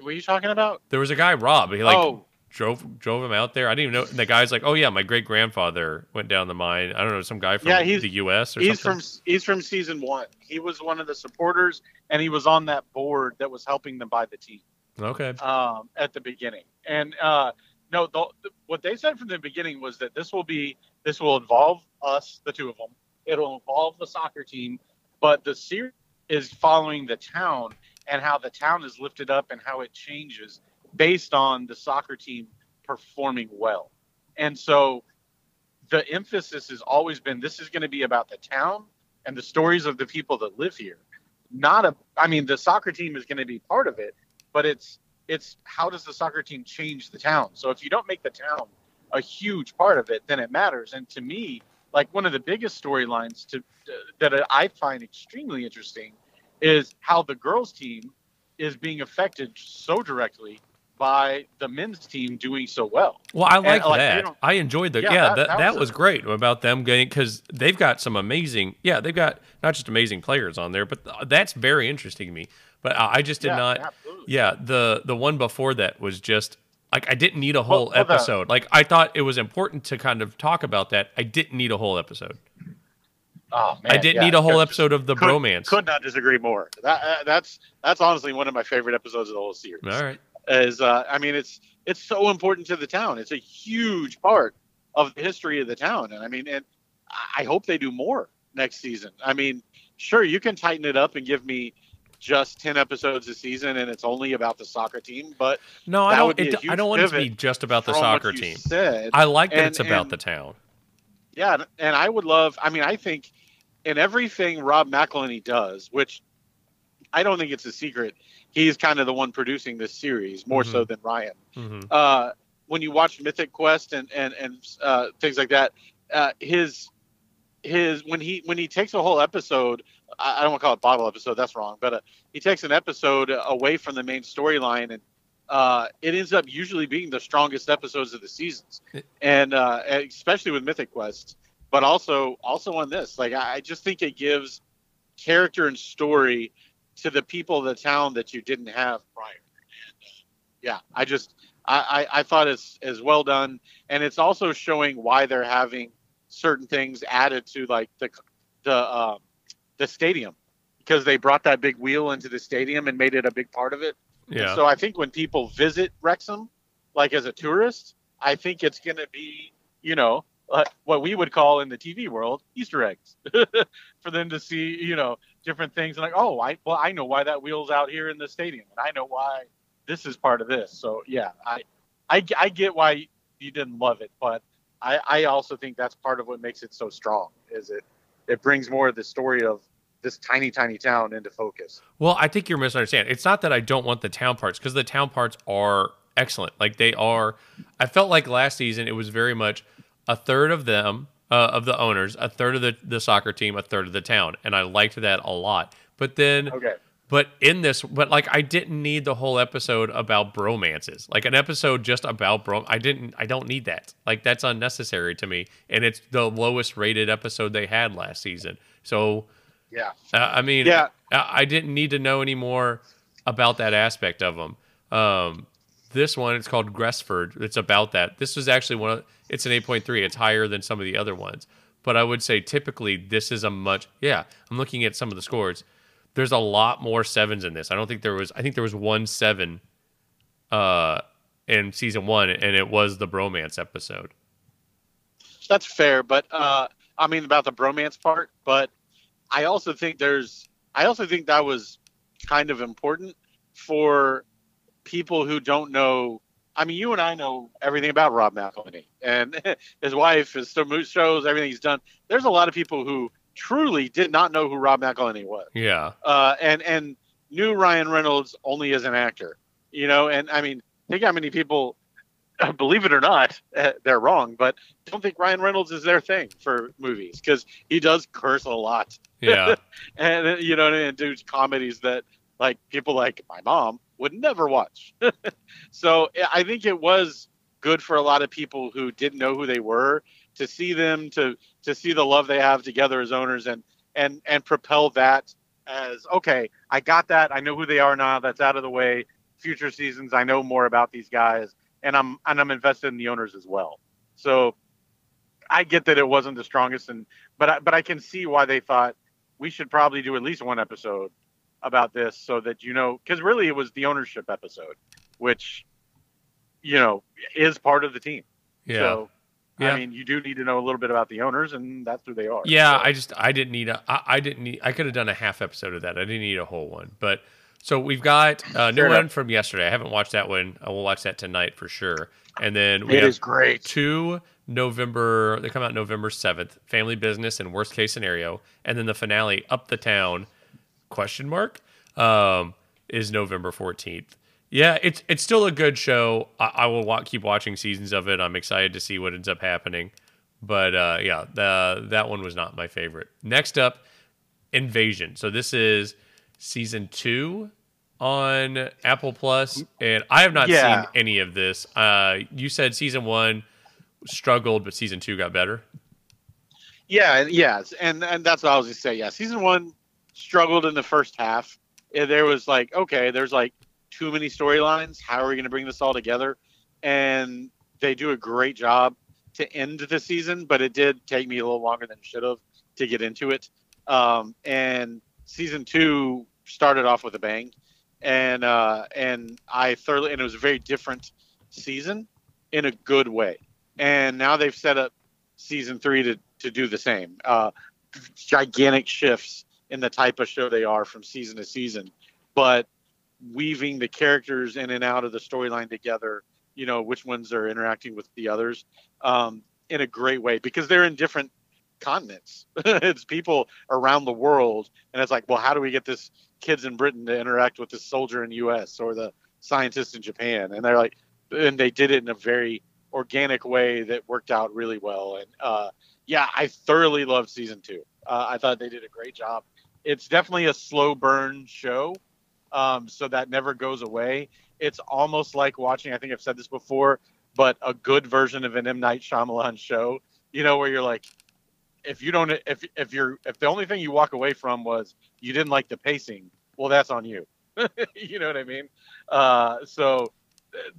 what are you talking about? There was a guy Rob. He like oh, drove drove him out there. I didn't even know. And the guy's like, "Oh yeah, my great grandfather went down the mine. I don't know, some guy from Yeah, he's- the U.S. or he's something." from he's from season one. He was one of the supporters, and he was on that board that was helping them buy the team. okay. um, at the beginning. And uh, no, the, what they said from the beginning was that this will be this will involve us, the two of them. It'll involve the soccer team, but the series is following the town and how the town is lifted up and how it changes based on the soccer team performing well. And so the emphasis has always been this is going to be about the town and the stories of the people that live here. Not a I mean the soccer team is going to be part of it, but it's it's how does the soccer team change the town? So if you don't make the town a huge part of it, then it matters. And to me, like one of the biggest storylines to that I find extremely interesting is how the girls team is being affected so directly by the men's team doing so well. Well, I like like, they that. don't- I enjoyed the yeah. Yeah, that that- that, that was, great about them getting because they've got some amazing. Yeah, they've got not just amazing players on there, but th- that's very interesting to me. But I, I just did Yeah, not. absolutely. Yeah, the the one before that was just like I didn't need a whole well, episode. like I thought it was important to kind of talk about that. I didn't need a whole episode. Oh man, I didn't yeah, need a whole episode of the could- bromance. Could not disagree more. That uh, that's that's honestly one of my favorite episodes of the whole series. All right. Is uh, I mean, it's it's so important to the town. It's a huge part of the history of the town, and I mean, and I hope they do more next season. I mean, sure, you can tighten it up and give me just ten episodes a season, and it's only about the soccer team. But No, I don't. It, I don't want it to be just about the soccer team. said, I like that and- it's about and- the town. Yeah, and I would love. I mean, I think in everything Rob McElhenney does, which I don't think it's a secret, he's kind of the one producing this series more so than Ryan. hmm Uh, when you watch Mythic Quest and and and uh, things like that, uh, his his when he when he takes a whole episode I, don't want to call it bottle episode that's wrong but uh, he takes an episode away from the main storyline and uh, it ends up usually being the strongest episodes of the seasons. And uh, especially with mythic quest but also also on this like I, I just think it gives character and story to the people of the town that you didn't have prior. And, uh, yeah i just I, I, I thought it's as well done. And it's also showing why they're having certain things added to like the the um, the stadium because they brought that big wheel into the stadium and made it a big part of it. Yeah. So I think when people visit Wrexham, like as a tourist, I think it's going to be you know uh, what we would call in the TV world Easter eggs for them to see you know different things and like oh I well I know why that wheel's out here in the stadium and I know why this is part of this. So yeah, I I, I get why you didn't love it, but I, I also think that's part of what makes it so strong. Is it it brings more of the story of this tiny tiny town into focus. Well, I think you're misunderstanding. It's not that I don't want the town parts because the town parts are excellent. Like they are. I felt like last season it was very much a third of them uh, of the owners, a third of the the soccer team, a third of the town, and I liked that a lot. But then Okay. But in this, but like I didn't need the whole episode about bromances. Like an episode just about bro. I didn't. I don't need that. Like that's unnecessary to me. And it's the lowest rated episode they had last season. So Yeah. uh, I mean, Yeah. I, I didn't need to know any more about that aspect of them. Um, this one, it's called Gresford. It's about that. This was actually one of. It's an eight point three. It's higher than some of the other ones. But I would say typically this is a much. Yeah, I'm looking at some of the scores there's a lot more sevens in this. I don't think there was. I think there was one seven, uh, in season one, and it was the bromance episode. That's fair, but uh, I mean about the bromance part. But I also think there's. I also think that was kind of important for people who don't know. I mean, you and I know everything about Rob McElhenney and his wife, his shows, everything he's done. There's a lot of people who truly did not know who Rob McElhenney was. Yeah. Uh, and and knew Ryan Reynolds only as an actor. You know, and I mean, think how many people, believe it or not, eh, they're wrong, but don't think Ryan Reynolds is their thing for movies because he does curse a lot. Yeah. and uh, you know, and do comedies that like people like my mom would never watch. so eh, I think it was good for a lot of people who didn't know who they were to see them to to see the love they have together as owners and and and propel that as okay i got that i know who they are now that's out of the way future seasons i know more about these guys and i'm and i'm invested in the owners as well so i get that it wasn't the strongest and but I, but i can see why they thought we should probably do at least one episode about this so that you know because really it was the ownership episode which you know is part of the team Yeah. so Yeah. I mean, you do need to know a little bit about the owners, and that's who they are. Yeah, So, I just I didn't need a I, I didn't need I could have done a half episode of that. I didn't need a whole one. But so we've got a new one from yesterday. I haven't watched that one. I will watch that tonight for sure. And then we it have is great. two November they come out November seventh, Family Business and Worst Case Scenario, and then the finale, Up the Town, question mark, um, is November fourteenth. Yeah, it's it's still a good show. I, I will wa- keep watching seasons of it. I'm excited to see what ends up happening. But uh, yeah, the, that one was not my favorite. Next up, Invasion. So this is season two on Apple Plus, and I have not Yeah. seen any of this. Uh, you said season one struggled, but season two got better. Yeah, and- yes, and and that's what I was gonna say. Yeah, season one struggled in the first half. There was like, okay, there's like too many storylines. How are we gonna bring this all together? And they do a great job to end the season, but it did take me a little longer than it should have to get into it. Um, and season two started off with a bang, and uh, and I thoroughly and it was a very different season in a good way. And now they've set up season three to to do the same. Uh, gigantic shifts in the type of show they are from season to season, but weaving the characters in and out of the storyline together. You know which ones are interacting with the others um, in a great way because they're in different continents. it's people around the world, and it's like, well, how do we get this kids in Britain to interact with this soldier in U.S. or the scientist in Japan? And they're like, and they did it in a very organic way that worked out really well. And uh, yeah, I thoroughly loved season two. Uh, I thought they did a great job. It's definitely a slow burn show, um, so that never goes away. It's almost like watching. I think I've said this before, but a good version of an M Night Shyamalan show. You know, where you're like, if you don't, if if you're, if the only thing you walk away from was you didn't like the pacing, well, that's on you. you know what I mean? Uh, so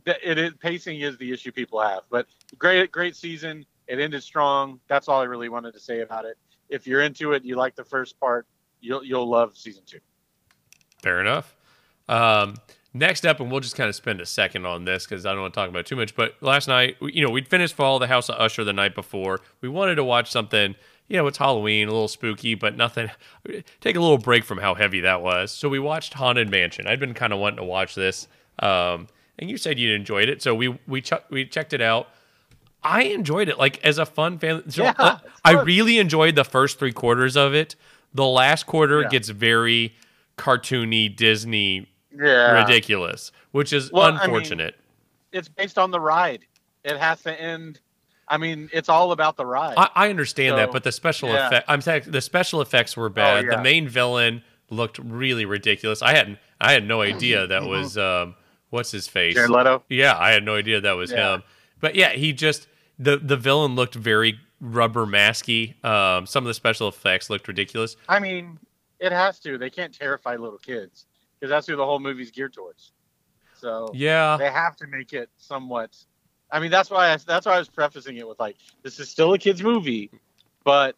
th- it is pacing is the issue people have. But great, great season. It ended strong. That's all I really wanted to say about it. If you're into it, you like the first part, you'll you'll love season two. Fair enough. Um, next up, and we'll just kind of spend a second on this because I don't want to talk about too much. But last night, you know, we'd finished Fall the House of Usher the night before. We wanted to watch something. You know, it's Halloween, a little spooky, but nothing. Take a little break from how heavy that was. So we watched Haunted Mansion. I'd been kind of wanting to watch this, um, and you said you enjoyed it, so we we ch- we checked it out. I enjoyed it, like as a fun family. So Yeah, uh, I really enjoyed the first three quarters of it. The last quarter Yeah. gets very cartoony, Disney Yeah, ridiculous, which is Well, I mean, unfortunate. It's based on the ride. It has to end. I mean, it's all about the ride. I, I understand that, but the special yeah. effect I'm saying the special effects were bad. yeah. The main villain looked really ridiculous. I hadn't. I had no idea that Mm-hmm. was um what's his face? Jared Leto. Yeah, I had no idea that was Yeah. him. But yeah, he just the the villain looked very rubber masky. Um, some of the special effects looked ridiculous. I mean, it has to. They can't terrify little kids because that's who the whole movie's geared towards. So Yeah, they have to make it somewhat. I mean, that's why I, that's why I was prefacing it with like, this is still a kids movie, but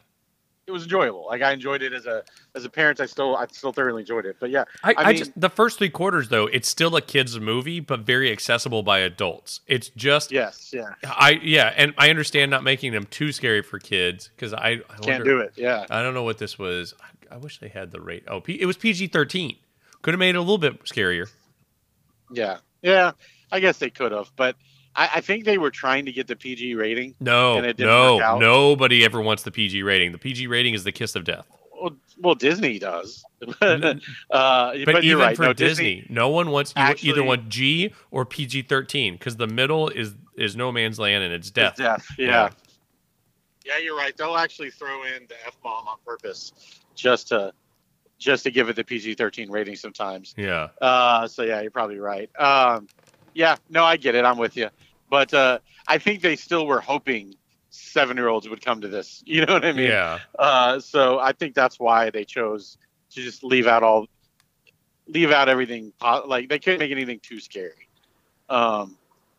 it was enjoyable. Like I enjoyed it as a as a parent. I still I still thoroughly enjoyed it. But yeah, I, I, I mean- just the first three quarters though, it's still a kids movie, but very accessible by adults. It's just yes, yeah, I yeah, and I understand not making them too scary for kids because I, I can't wonder- do it. Yeah, I don't know what this was. I, I wish they had the rate. Oh, P, it was PG thirteen. Could have made it a little bit scarier. yeah, yeah. I guess they could have, but I, I think they were trying to get the PG rating. No, And it didn't no, work out? nobody ever wants the PG rating. The PG rating is the kiss of death. Well, well Disney does. Uh, But, but, you're even right. for no, Disney, no one wants you Actually- either want G or PG thirteen because the middle is is no man's land and it's It's death. death. Yeah. Yeah. yeah. you're right. They'll actually throw in the f bomb on purpose, just to just to give it the PG-13 rating sometimes. Yeah, Uh, so yeah, you're probably right. Um, yeah, no, I get it. I'm with you, but uh, I think they still were hoping seven-year-olds would come to this. You know what I mean? yeah. Uh, so I think that's why they chose to just leave out all, leave out everything. Like they couldn't make anything too scary. Um,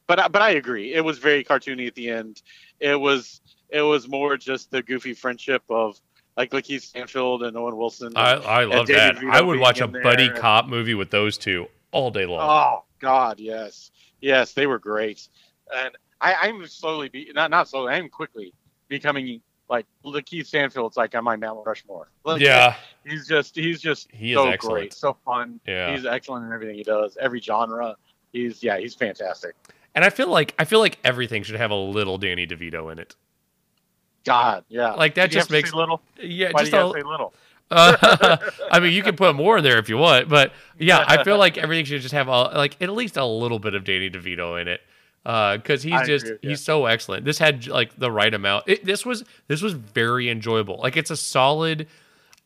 but but I agree. It was very cartoony at the end. It was it was more just the goofy friendship of like Lakeith Stanfield and Owen Wilson. I I love that. Vito I would watch a there. buddy cop movie with those two all day long. oh God, yes, yes, they were great. And I, I'm slowly be not not slowly. I'm quickly becoming like Lakeith Stanfield's like on my Mount Rushmore. Like, yeah, he's just he's just He so excellent. great, so fun. yeah. He's excellent in everything he does, every genre. He's yeah, he's fantastic. And I feel like I feel like everything should have a little Danny DeVito in it. God, yeah. Like that Did just makes say little. yeah, Why just a, little? Uh, I mean, you can put more in there if you want, but yeah, I feel like everything should just have a, like at least a little bit of Danny DeVito in it, because he's I just agree you. he's so excellent. This had like the right amount. It, this was this was very enjoyable. Like it's a solid.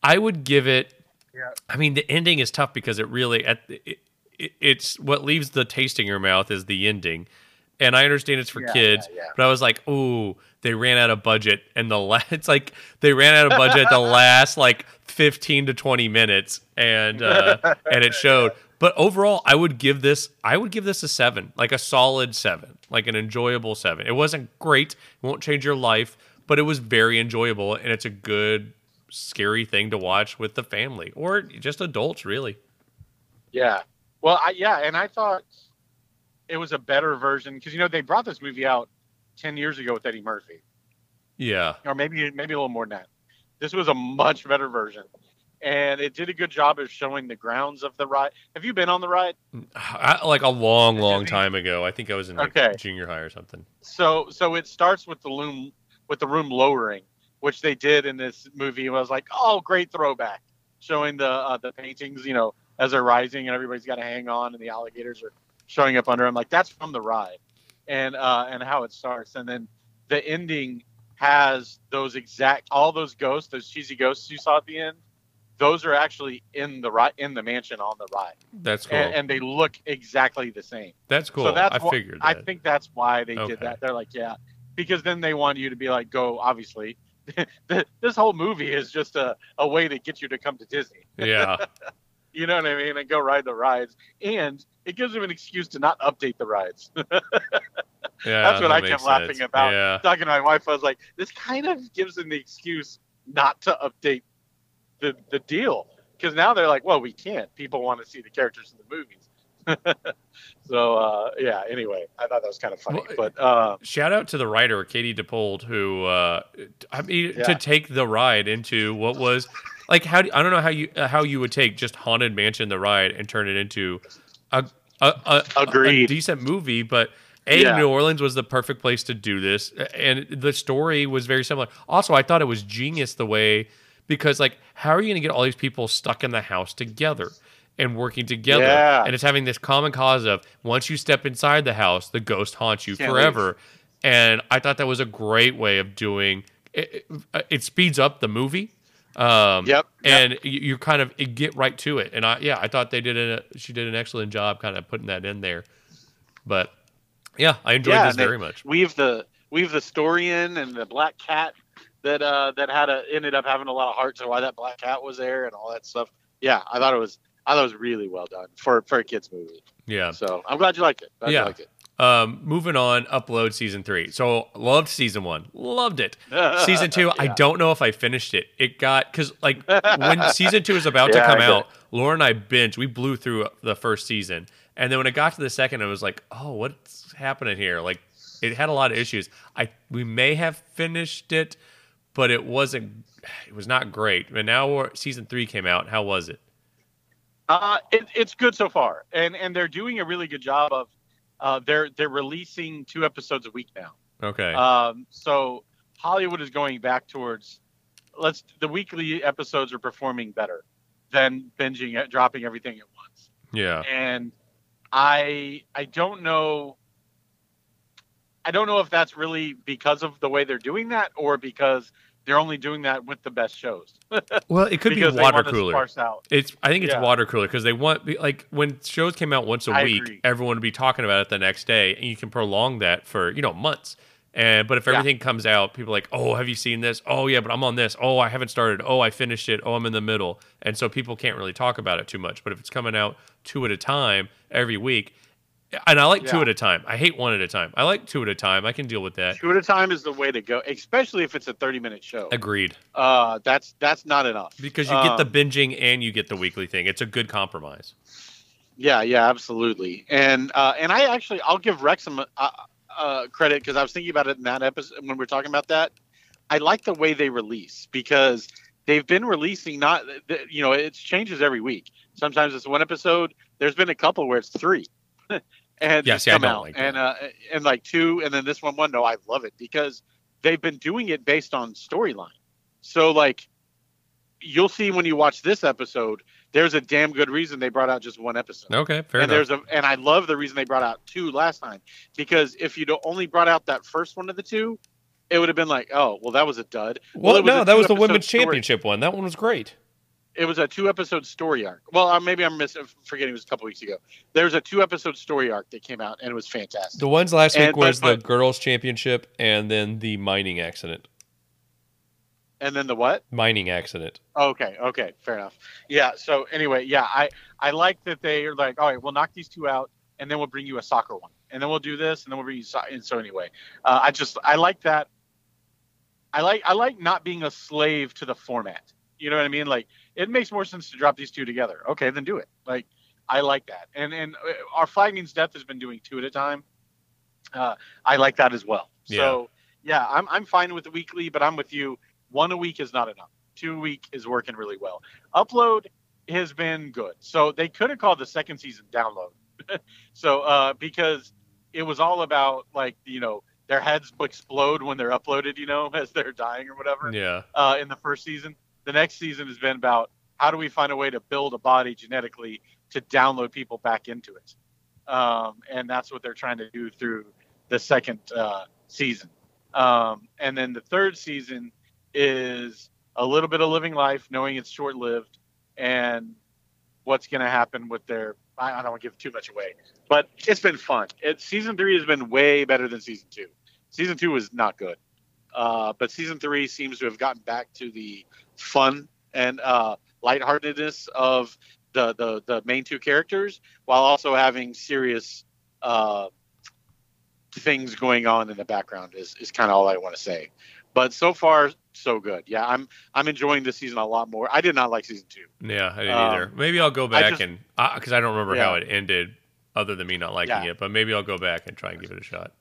I would give it. Yeah. I mean, the ending is tough because it really at it, it, it's what leaves the taste in your mouth is the ending. And I understand it's for Yeah, kids, yeah, yeah. but I was like, "Ooh, they ran out of budget." And the last, it's like they ran out of budget the last like 15 to 20 minutes and uh and it showed. But overall, I would give this I would give this a 7, like a solid 7, like an enjoyable 7. It wasn't great, it won't change your life, but it was very enjoyable and it's a good scary thing to watch with the family or just adults really. Yeah. Well, I, yeah, and I thought it was a better version because you know they brought this movie out ten years ago with Eddie Murphy, Yeah. or maybe maybe a little more than that. This was a much better version, and it did a good job of showing the grounds of the ride. Have you been on the ride? I, like a long, long time ago. I think I was in like Okay. junior high or something. So so it starts with the loom with the room lowering, which they did in this movie. It was like, oh, great throwback, showing the uh, the paintings, you know, as they're rising and everybody's got to hang on and the alligators are showing up under them. Like that's from the ride, and uh, and how it starts, and then the ending has those exact all those ghosts, those cheesy ghosts you saw at the end. Those are actually in the ride in the mansion on the ride, That's cool. and, and they look exactly the same. that's cool. So that's I figured I think that's why they Okay. did that. They're like, yeah, because then they want you to be like, go. Obviously, this whole movie is just a, a way to get you to come to Disney. yeah. You know what I mean? And go ride the rides, and it gives them an excuse to not update the rides. Yeah. That's what that I kept laughing about. Yeah. Talking to my wife, I was like, this kind of gives them the excuse not to update the the deal because now they're like, well, we can't. People want to see the characters in the movies. so uh, yeah. Anyway, I thought that was kind of funny, Well, but uh, Shout out to the writer Katie Dippold who, uh, I mean, Yeah. to take the ride into what was like how do, I don't know how you uh, how you would take just haunted mansion the ride and turn it into a a, a, a decent movie, but. A, Yeah. New Orleans was the perfect place to do this, and the story was very similar. Also, I thought it was genius the way because, like, how are you going to get all these people stuck in the house together and working together? Yeah. And it's having this common cause of once you step inside the house, the ghost haunts you Can't forever. And I thought that was a great way of doing. It, it, it speeds up the movie. Um, Yep. And you, you kind of get right to it. And I, yeah, I thought they did a she did an excellent job kind of putting that in there. But yeah, I enjoyed yeah, this very much. Weave the weave the story in, and the black cat that uh, that had a ended up having a lot of heart to why that black cat was there and all that stuff. Yeah, I thought it was I thought it was really well done for for a kids movie. Yeah. So I'm glad you liked it. Glad Yeah. you liked it. Um, moving on, upload season three. So loved season one, loved it. Season two, I don't know if I finished it. It got because like when season two was about to come out, Laura and I binged. We blew through the first season, and then when it got to the second, I was like, "Oh, what's happening here?" Like it had a lot of issues. I we may have finished it, but it wasn't. It was not great. And now we're, season three came out. How was it? Uh, it, it's good so far, and and they're doing a really good job of. Uh, they're they're releasing two episodes a week now. Okay. Um, so Hollywood is going back towards let's the weekly episodes are performing better than binging it, dropping everything at once. yeah. And I I don't know I don't know if that's really because of the way they're doing that or because they're only doing that with the best shows. Well, it could be water cooler. It's. I think it's Yeah. water cooler because they want like when shows came out once a I week, agree. everyone would be talking about it the next day, and you can prolong that for you know months. And but if Yeah. everything comes out, people are like, oh, have you seen this? Oh yeah, but I'm on this. Oh, I haven't started. Oh, I finished it. Oh, I'm in the middle, and so people can't really talk about it too much. But if it's coming out two at a time every week, and I like two at a time. I hate one at a time. I like two at a time. I can deal with that. Two at a time is the way to go, especially if it's a 30 minute show. Agreed. Uh, that's that's not enough Because you get the Um, binging and you get the weekly thing. It's a good compromise. Yeah, yeah, absolutely. And uh, and I actually I'll give Wrexham uh, uh, credit because I was thinking about it in that episode when we were talking about that. I like the way they release because they've been releasing not you know it changes every week. Sometimes it's one episode. There's been a couple where it's three, and Yeah, just see, I come out like and uh, and like two, and then this one one. No, I love it because they've been doing it based on storyline. So like you'll see when you watch this episode, there's a damn good reason they brought out just one episode Okay, fair and enough. there's a and I love the reason they brought out two last time because if you'd only brought out that first one of the two, it would have been like, oh, well, that was a dud. Well, was no, that was the women's story. championship one. That one was great. It was a two episode story arc. Well, uh, maybe I'm miss- forgetting. It was a couple weeks ago. There was a two episode story arc that came out and it was fantastic. The ones last week And- but- was the but- girls' championship and then the mining accident. And then the what? Mining accident. Okay, okay, fair enough. Yeah. So anyway, yeah, I I like that they are like, all right, we'll knock these two out, and then we'll bring you a soccer one, and then we'll do this, and then we'll bring you. So- and so anyway, uh, I just I like that. I like I like not being a slave to the format. You know what I mean? Like it makes more sense to drop these two together. Okay, then do it. Like I like that. And and uh, our Flag Means Death has been doing two at a time. Uh, I like that as well. So yeah, I'm I'm fine with the weekly, but I'm with you. One a week is not enough. Two a week is working really well. Upload has been good. So they could have called the second season download. so uh, because it was all about like you know their heads explode when they're uploaded, you know, as they're dying or whatever. Yeah. Uh, in the first season, the next season has been about how do we find a way to build a body genetically to download people back into it, um, and that's what they're trying to do through the second uh, season. Um, and then the third season is a little bit of living life, knowing it's short lived, and what's going to happen with their. I, I don't want to give too much away, but it's been fun. It, season three has been way better than season two. Season two was not good, uh, but season three seems to have gotten back to the fun and uh, lightheartedness of the, the the main two characters, while also having serious uh, things going on in the background. Is is kind of all I want to say. But so far, so good. Yeah, I'm I'm enjoying this season a lot more. I did not like season two. Yeah, I didn't um, either. Maybe I'll go back just, and because uh, I don't remember yeah. how it ended, other than me not liking yeah. it. But maybe I'll go back and try and give it a shot.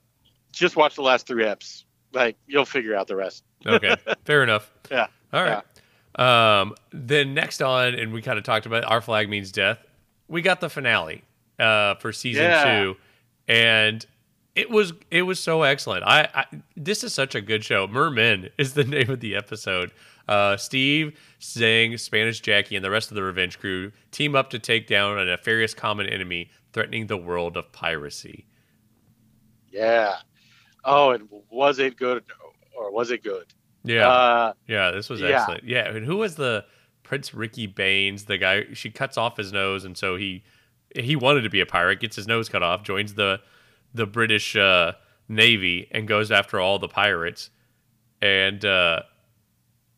Just watch the last three eps. Like you'll figure out the rest. okay, fair enough. Yeah. All right. Yeah. Um, then next on, and we kind of talked about our flag means death. We got the finale uh, for season yeah. two, and it was it was so excellent. I, I, this is such a good show. Mermen is the name of the episode. Uh, Stede, Zheng, Spanish Jackie, and the rest of the Revenge crew team up to take down a nefarious common enemy threatening the world of piracy. Yeah. Oh, and was it good or was it good? Yeah. Uh, yeah, this was yeah. excellent. Yeah, and who was the Prince Ricky Banes? The guy she cuts off his nose, and so he he wanted to be a pirate, gets his nose cut off, joins the the British uh, Navy and goes after all the pirates. And uh,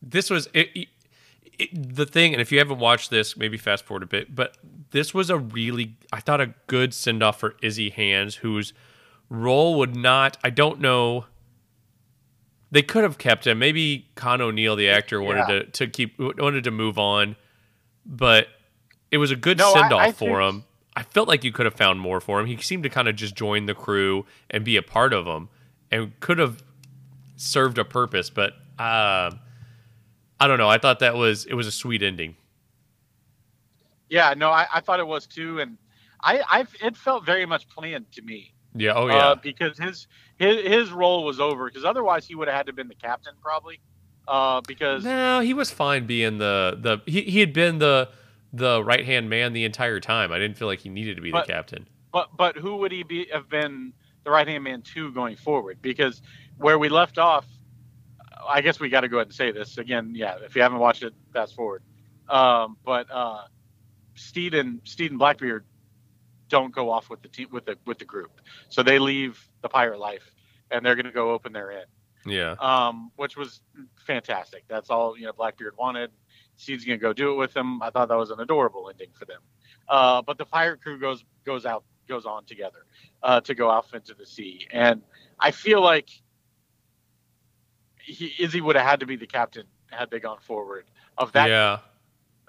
this was it, it, the thing. And if you haven't watched this, maybe fast forward a bit. But this was a really, I thought, a good send off for Izzy Hands, whose role would not. I don't know. They could have kept him. Maybe Con O'Neill, the actor, wanted Yeah. to, to keep wanted to move on, but it was a good No, send off for think- him. I felt like you could have found more for him. He seemed to kind of just join the crew and be a part of them, and could have served a purpose. But um, I don't know. I thought that was it was a sweet ending. Yeah, no, I, I thought it was too, and I, I, it felt very much planned to me. Yeah. Oh yeah. uh, because his his his role was over. Because otherwise, he would have had to been the captain probably. Uh, because no, he was fine being the the he, he had been the the right hand man the entire time. I didn't feel like he needed to be But- the captain. but but who would he be have been the right hand man to going forward? Because where we left off, I guess we got to go ahead and say this again. Yeah, if you haven't watched it, fast forward. Um, but uh, Stede and Stede and Blackbeard don't go off with the team with the with the group, so they leave the pirate life and they're going to go open their inn. Yeah. um, which was fantastic. That's all you know. Blackbeard wanted. Stede's gonna go do it with him. I thought that was an adorable ending for them. Uh, but the pirate crew goes goes out goes on together uh, to go off into the sea, and I feel like he, Izzy would have had to be the captain had they gone forward of that. yeah.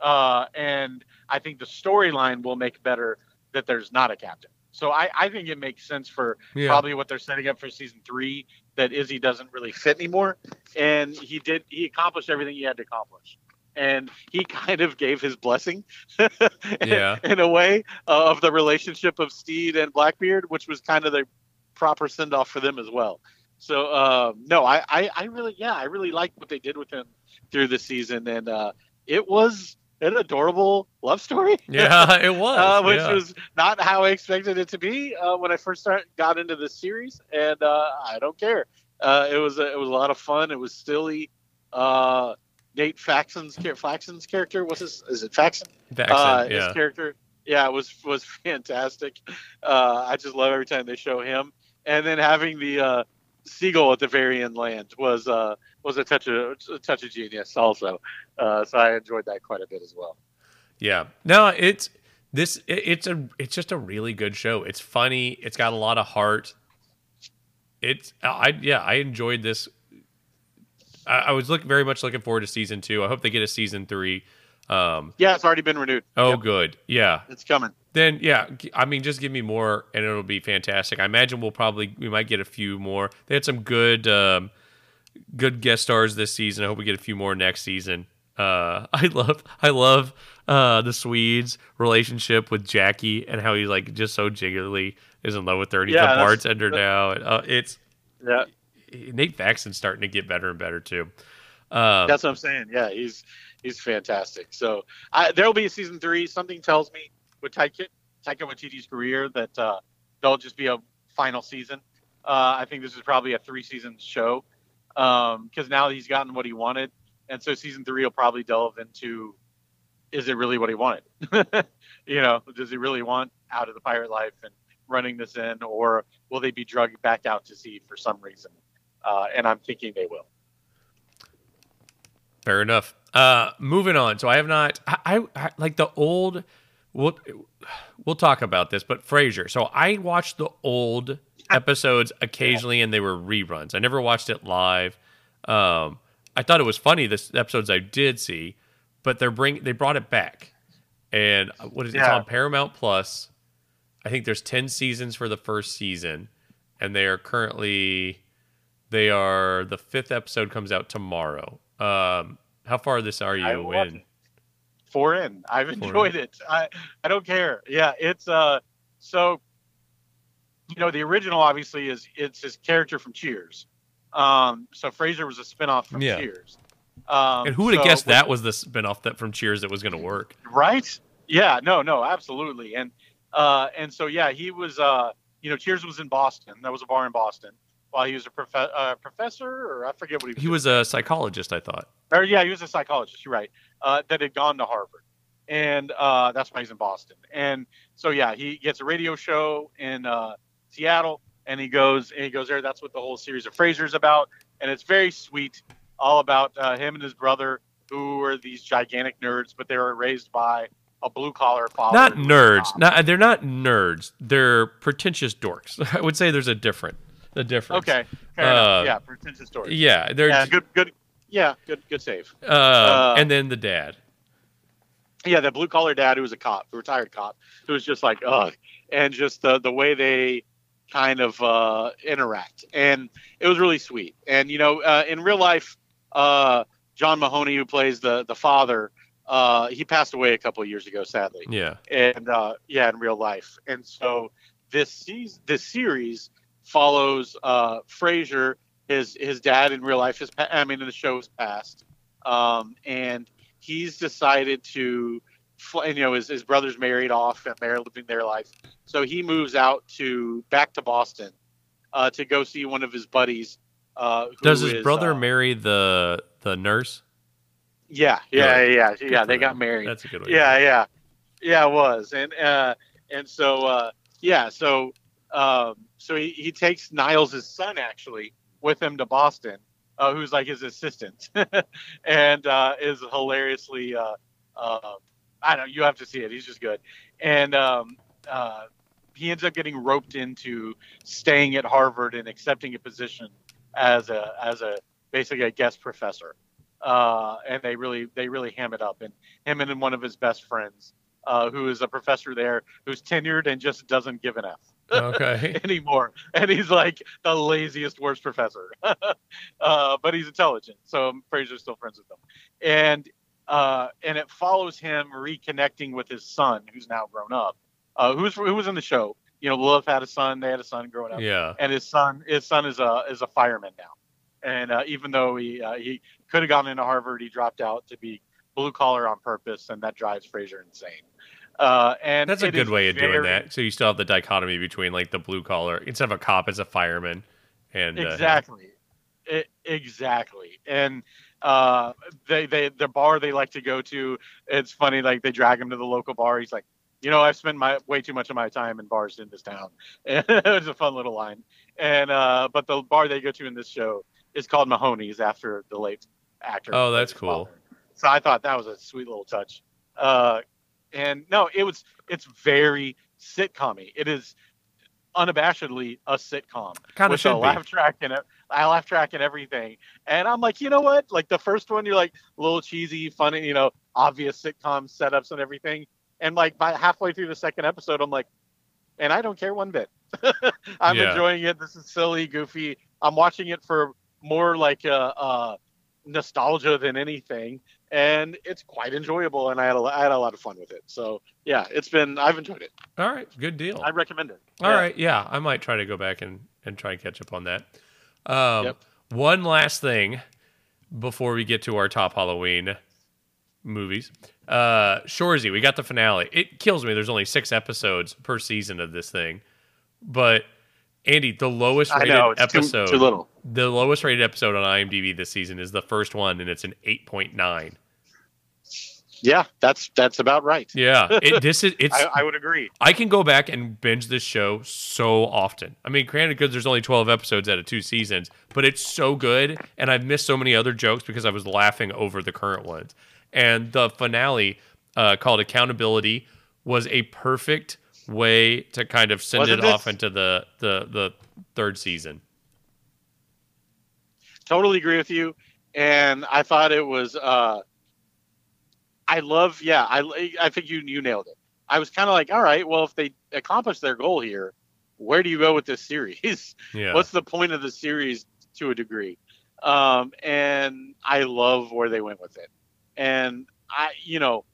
Uh, and I think the storyline will make better that there's not a captain. So I, I think it makes sense for Yeah. probably what they're setting up for season three that Izzy doesn't really fit anymore, and he did he accomplished everything he had to accomplish, and he kind of gave his blessing, Yeah. in a way uh, of the relationship of Stede and Blackbeard, which was kind of the proper send off for them as well. So um, no, I, I I really yeah I really liked what they did with him through the season, and uh, it was an adorable love story Yeah. It was. uh, which yeah. was not how I expected it to be uh, when I first start, got into this series, and uh, I don't care. Uh, it was a, it was a lot of fun. It was silly. Uh, Nate Faxon's Faxon's character was his is it Faxon? The Uh, accent, his character, yeah, it was was fantastic. Uh, I just love every time they show him, and then having the seagull at the very end land was uh, was a touch of a touch of genius also. Uh, so I enjoyed that quite a bit as well. Yeah. No, it's this. It, it's a. It's just a really good show. It's funny. It's got a lot of heart. It's. I yeah. I enjoyed this. I, I was look very much looking forward to season two. I hope they get a season three. Um. Yeah, it's already been renewed. Oh, Yep, good. Yeah. it's coming. Then yeah. I mean, just give me more, and it'll be fantastic. I imagine we'll probably we might get a few more. They had some good. Um, good guest stars this season. I hope we get a few more next season. Uh, I love I love uh, the Swedes' relationship with Jackie and how he's like just so jiggerly is in love with her. And he's Yeah, the bartender now. And, uh, it's Yeah, Nate Faxon's starting to get better and better too. Um, that's what I'm saying. Yeah, he's he's fantastic. So there'll be a season three. Something tells me with Taika Taika Waititi's career that uh, there'll just be a final season. Uh, I think this is probably a three season show. because um, now he's gotten what he wanted, and so season three will probably delve into is it really what he wanted? you know, does he really want out of the pirate life and running this in, or will they be drugged back out to sea for some reason? Uh, and I'm thinking they will. Fair enough. Uh, moving on. So I have not. I, I, I like the old. We'll we'll talk about this, but Frasier. So I watched the old episodes occasionally, and they were reruns. I never watched it live. Um, I thought it was funny. The episodes I did see, but they're bring they brought it back, and uh, what is yeah. it's on Paramount Plus. I think there's ten seasons for the first season, and they are currently they are the fifth episode comes out tomorrow. Um, how far this are you in? Four in. I've enjoyed in. it. I I don't care. Yeah, it's uh so you know the original obviously is it's his character from Cheers. Um, so Frasier was a spinoff from yeah. Cheers. Um, and who would have so, guessed that was the spinoff that from Cheers that was going to work? Right? Yeah. No. No. Absolutely. And uh, and so yeah, he was. Uh, you know, Cheers was in Boston. That was a bar in Boston while he was a prof- uh, professor, or I forget what he was. He doing. was a psychologist, I thought. Or yeah, he was a psychologist. You're right. Uh, that had gone to Harvard, and uh, that's why he's in Boston. And so yeah, he gets a radio show in uh, Seattle, and he goes and he goes there. That's what the whole series of Frasier is about, and it's very sweet, all about uh, him and his brother, who are these gigantic nerds, but they were raised by a blue collar father. Not nerds. Not they're not nerds. They're pretentious dorks. I would say there's a different a difference. Okay. Uh, yeah, pretentious story. Yeah, they're yeah, good good yeah, good good save. Uh, uh, and then the dad. Yeah, the blue collar dad who was a cop, a retired cop, who was just like, ugh, and just the the way they kind of uh, interact, and it was really sweet. And you know, uh, in real life, uh, John Mahoney, who plays the the father, uh, he passed away a couple of years ago, sadly. Yeah. And uh, yeah, in real life, and so this season, this series follows uh, Frasier. His his dad in real life is I mean in the show is passed, um, and he's decided to and, you know his, his brother's married off and they're living their life so he moves out to back to boston uh, to go see one of his buddies uh, does his is, brother uh, marry the the nurse? Yeah yeah yeah yeah, yeah they got married. That's a good one yeah yeah. Yeah it was. And uh and so uh yeah so um so he, he takes niles' son actually with him to boston uh, who's like his assistant and uh, is hilariously uh, uh, I don't know. You have to see it. He's just good. And um, uh, he ends up getting roped into staying at Harvard and accepting a position as a as a basically a guest professor. Uh, and they really they really ham it up. And him and one of his best friends, who is a professor there, who's tenured and just doesn't give an F. Okay. anymore, and he's like the laziest, worst professor, uh, but he's intelligent. So Frasier's still friends with him, and uh, and it follows him reconnecting with his son, who's now grown up, uh, who's who was in the show. You know, Love had a son; they had a son growing up. Yeah. And his son, his son is a is a fireman now, and uh, even though he uh, he could have gone into Harvard, he dropped out to be blue collar on purpose, and that drives Fraser insane. Uh, and that's a good way of very, doing that. So you still have the dichotomy between like the blue collar instead of a cop as a fireman, and exactly, uh, it, exactly, and uh, they they the bar they like to go to. It's funny, like they drag him to the local bar. He's like, you know, I've spent my way too much of my time in bars in this town. And it was a fun little line. And uh, but the bar they go to in this show is called Mahoney's after the late actor. Oh, that's cool. Father. So I thought that was a sweet little touch. Uh, and no, it was it's very sitcom It is unabashedly a sitcom kind of a laugh track in it. I laugh track and everything. And I'm like, you know what? Like the first one, you're like a little cheesy, funny, you know, obvious sitcom setups and everything. And like by halfway through the second episode, I'm like, and I don't care one bit. I'm yeah. enjoying it. This is silly, goofy. I'm watching it for more like uh, uh, nostalgia than anything, and it's quite enjoyable. And I had a, I had a lot of fun with it. So yeah, it's been I've enjoyed it. All right, good deal. I recommend it. All yeah. right, yeah, I might try to go back and and try and catch up on that. Um, yep. One last thing before we get to our top Halloween movies. Uh, Shoresy, we got the finale. It kills me. There's only six episodes per season of this thing, but Andy, the lowest rated know episode, too, too little. the lowest rated episode on IMDb this season is the first one, and it's an eight point nine. Yeah, that's that's about right. Yeah, it, this is it's. I, I would agree. I can go back and binge this show so often. I mean, granted, because there's only 12 episodes out of two seasons, but it's so good, and I've missed so many other jokes because I was laughing over the current ones. And the finale, uh, called Accountability, was a perfect way to kind of send Wasn't it off into the, the the third season. Totally agree with you. And I thought it was. uh I love. Yeah, I I think you you nailed it. I was kind of like, all right, well, if they accomplish their goal here, where do you go with this series? Yeah, What's the point of the series to a degree? Um, and I love where they went with it. And I, you know,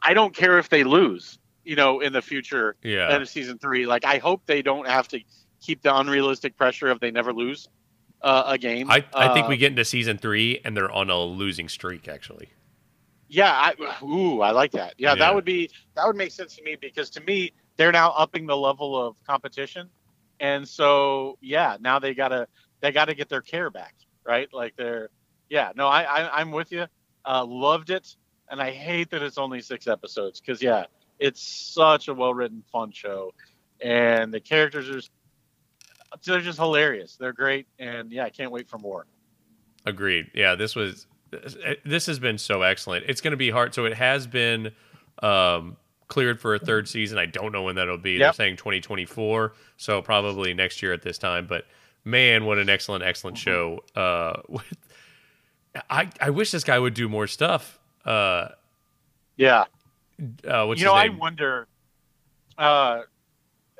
I don't care if they lose, you know, in the future yeah, end of season three. Like, I hope they don't have to keep the unrealistic pressure of they never lose uh, a game. I I think Uh, we get into season three and they're on a losing streak. Actually, Yeah, I, ooh, I like that. Yeah, Yeah. that would be that would make sense to me because to me they're now upping the level of competition, and so yeah, now they gotta they gotta get their care back, right? Like they're yeah, no, I, I I'm with you. Uh, loved it, and I hate that it's only six episodes because yeah, it's such a well written, fun show, and the characters are they're just hilarious. They're great, and yeah, I can't wait for more. Agreed. Yeah, this was this has been so excellent. It's going to be hard. So it has been um, cleared for a third season. I don't know when that'll be. They're saying 2024, so probably next year at this time. But man, what an excellent, excellent show. Uh, with, I I wish this guy would do more stuff. Uh, Yeah, uh, what's you know, I wonder. Uh,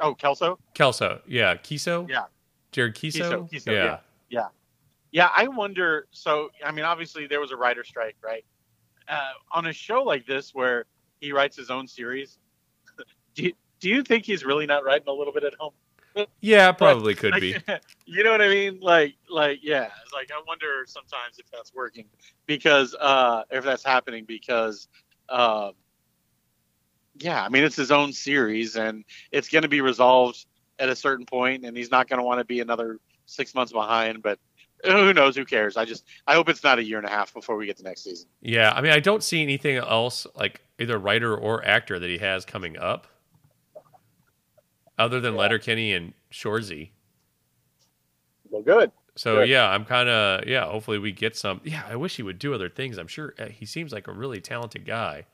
oh, Kelso. Kelso. Yeah, Keeso. Yeah. Jared Keeso. Keeso, Keeso, yeah. Yeah, I wonder. So, I mean, obviously there was a writer strike, right? Uh, on a show like this where he writes his own series, do you, do you think he's really not writing a little bit at home? Yeah, probably could Like, be. you know what I mean? Like, like, yeah. It's like I wonder sometimes if that's working because, uh, if that's happening because, um, yeah, I mean, it's his own series and it's going to be resolved at a certain point, and he's not going to want to be another six months behind. But who knows? Who cares? I just I hope it's not a year and a half before we get to next season. Yeah, I mean, I don't see anything else like either writer or actor that he has coming up, other than Yeah. Letterkenny and Shoresy. Well, good. So Good. yeah, I'm kind of yeah. Hopefully we get some. Yeah, I wish he would do other things. I'm sure uh, he seems like a really talented guy.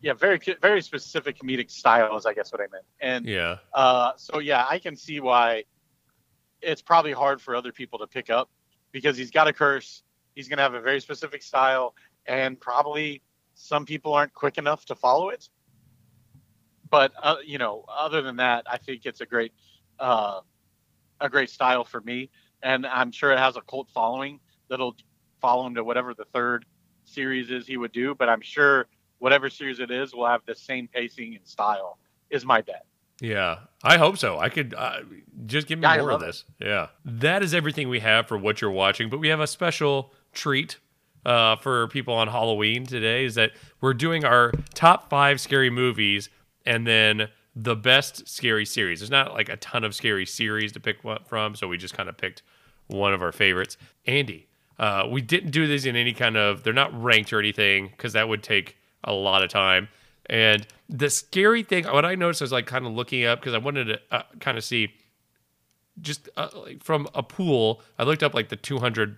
Yeah, very very specific comedic style is I guess what I meant. And Yeah, Uh, so yeah, I can see why it's probably hard for other people to pick up because he's got a curse. He's going to have a very specific style, and probably some people aren't quick enough to follow it. But uh, you know, other than that, I think it's a great, uh, a great style for me, and I'm sure it has a cult following that'll follow him to whatever the third series is he would do. But I'm sure whatever series it is will have the same pacing and style. Is my bet. yeah. I hope so. I could uh, just give me Yeah, more of love it. this. Yeah, that is everything we have for what you're watching. But we have a special treat uh, for people on Halloween today. Is that we're doing our top five scary movies and then the best scary series. There's not like a ton of scary series to pick from, so we just kind of picked one of our favorites. Andy, uh, we didn't do these in any kind of. They're not ranked or anything because that would take a lot of time. And the scary thing, what I noticed was like kind of looking up because I wanted to uh, kind of see just uh, like from a pool. I looked up like the 200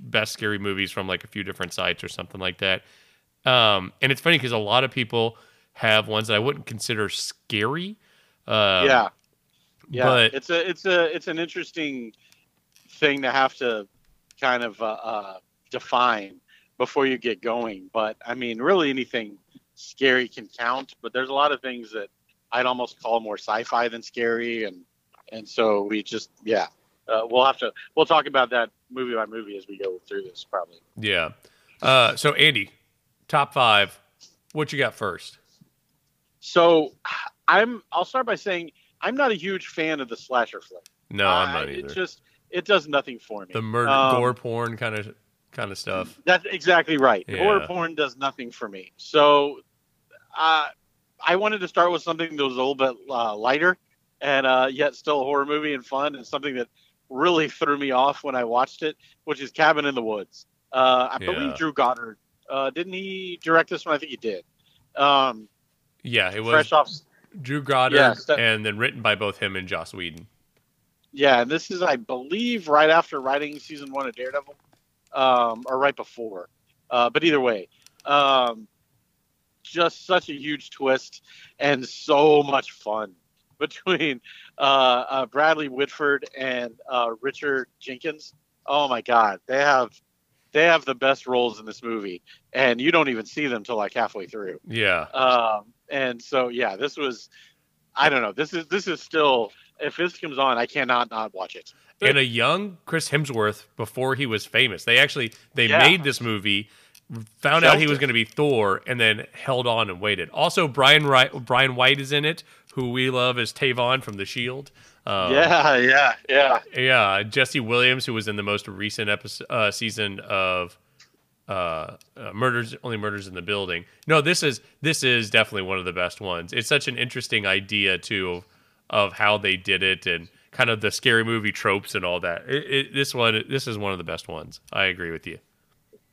best scary movies from like a few different sites or something like that. Um, and it's funny because a lot of people have ones that I wouldn't consider scary. Um, yeah yeah but- it's a it's a it's an interesting thing to have to kind of uh, uh, define before you get going but i mean really anything scary can count but there's a lot of things that i'd almost call more sci-fi than scary and and so we just yeah uh, we'll have to we'll talk about that movie by movie as we go through this probably Yeah. Uh, so Andy, top five. What you got first? so i'm i'll start by saying i'm not a huge fan of the slasher flick No, I'm Uh, not it either. just it does nothing for me the murder, Um, gore porn kind of kind of stuff. That's exactly right. Yeah. Horror porn does nothing for me. So, uh, I wanted to start with something that was a little bit uh, lighter, and uh, yet still a horror movie and fun and something that really threw me off when I watched it, which is Cabin in the Woods. Uh, I Yeah. believe Drew Goddard uh, didn't he direct this one? I think he did. Um, Yeah, it was fresh off Drew Goddard Yeah, so- and then written by both him and Joss Whedon. Yeah, and this is, I believe, right after writing season one of Daredevil, um, or right before. Uh, but either way, um, just such a huge twist and so much fun between uh, uh, Bradley Whitford and uh, Richard Jenkins. Oh my God, they have they have the best roles in this movie, and you don't even see them till like halfway through. Yeah. Um, and so yeah, this was I don't know. This is this is still if this comes on, I cannot not watch it. And a young Chris Hemsworth before he was famous. They actually they Yeah. made this movie, found out he was going to be Thor, and then held on and waited. Also, Brian Wright, Brian White is in it, who we love as Tavon from The Shield. Um, yeah, yeah, yeah. yeah. Jesse Williams, who was in the most recent episode uh, season of uh, uh, Murders Only Murders in the Building. No, this is this is definitely one of the best ones. It's such an interesting idea too of, of how they did it and kind of the scary movie tropes and all that. It, it, this one, this is one of the best ones. I agree with you.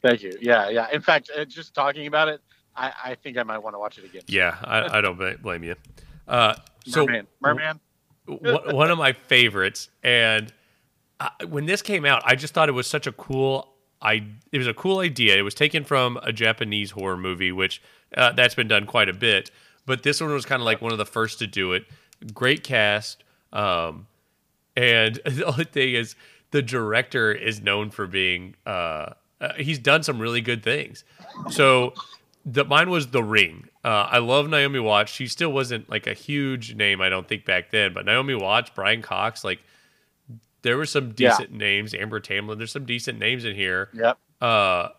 Thank you. Yeah, yeah. In fact, uh, just talking about it, I, I think I might want to watch it again. Yeah, I, I don't blame you. Uh, so Merman, Merman. one one of my favorites. And I, when this came out, I just thought it was such a cool. I it was a cool idea. It was taken from a Japanese horror movie, which uh, that's been done quite a bit. But this one was kind of like one of the first to do it. Great cast, um, and the only thing is the director is known for being. Uh, uh, he's done some really good things. So the mine was The Ring. Uh, I love Naomi Watts. She still wasn't like a huge name, I don't think back then. But Naomi Watts, Brian Cox, like there were some Yeah. decent names. Amber Tamblyn, there's some decent names in here. Yep. Uh,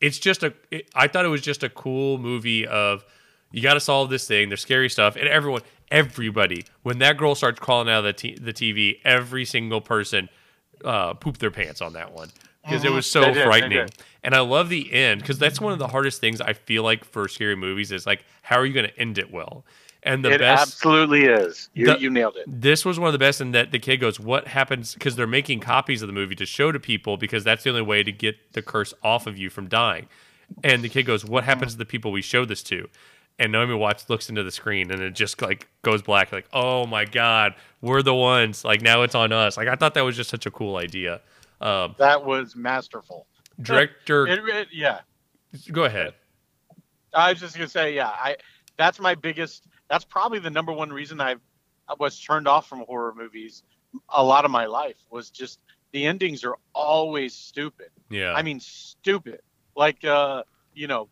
it's just a. It, I thought it was just a cool movie of you got to solve this thing. There's scary stuff, and everyone, everybody, when that girl starts crawling out of the t- the TV, every single person uh, pooped their pants on that one because it was so did, frightening. And I love the end because that's one of the hardest things I feel like for scary movies is like how are you going to end it well? And the it best absolutely is. You, The- you nailed it. this was one of the best in that the kid goes, What happens? Because they're making copies of the movie to show to people because that's the only way to get the curse off of you from dying. And the kid goes, What happens to the people we show this to? And Naomi Watts looks into the screen and it just like goes black, like, Oh my God, we're the ones. Like now it's on us. Like I thought that was just such a cool idea. Um, That was masterful. director, It, it- yeah. go ahead. I was just gonna say, yeah. I that's my biggest. That's probably the number one reason I've I was turned off from horror movies a lot of my life was just the endings are always stupid. Yeah. I mean, stupid. Like, uh, you know,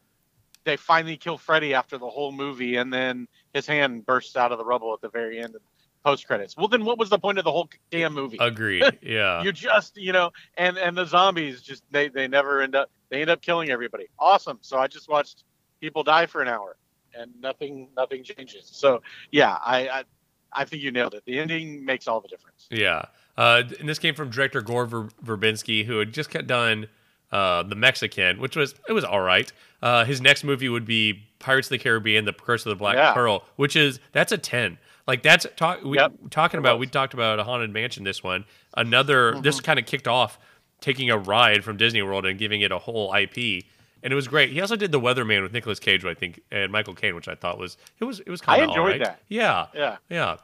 they finally kill Freddy after the whole movie, and then his hand bursts out of the rubble at the very end of post credits. Well, then what was the point of the whole damn movie? Agreed. Yeah. you just, you know, and and the zombies just they they never end up they end up killing everybody. Awesome. So I just watched people die for an hour, and nothing nothing changes. So yeah, I I, I think you nailed it. The ending makes all the difference. Yeah. Uh, and this came from director Gore Ver- Verbinski, who had just done uh, The Mexican, which was it was all right. Uh, his next movie would be Pirates of the Caribbean: The Curse of the Black Yeah. Pearl, which is that's a ten. Like that's talk we Yep. talking about. We talked about a haunted mansion. This one, another. This kind of kicked off taking a ride from Disney World and giving it a whole IP. And it was great. He also did The Weatherman with Nicolas Cage, I think, and Michael Caine, which I thought was it was it was kind of I enjoyed that. Yeah, Yeah. yeah.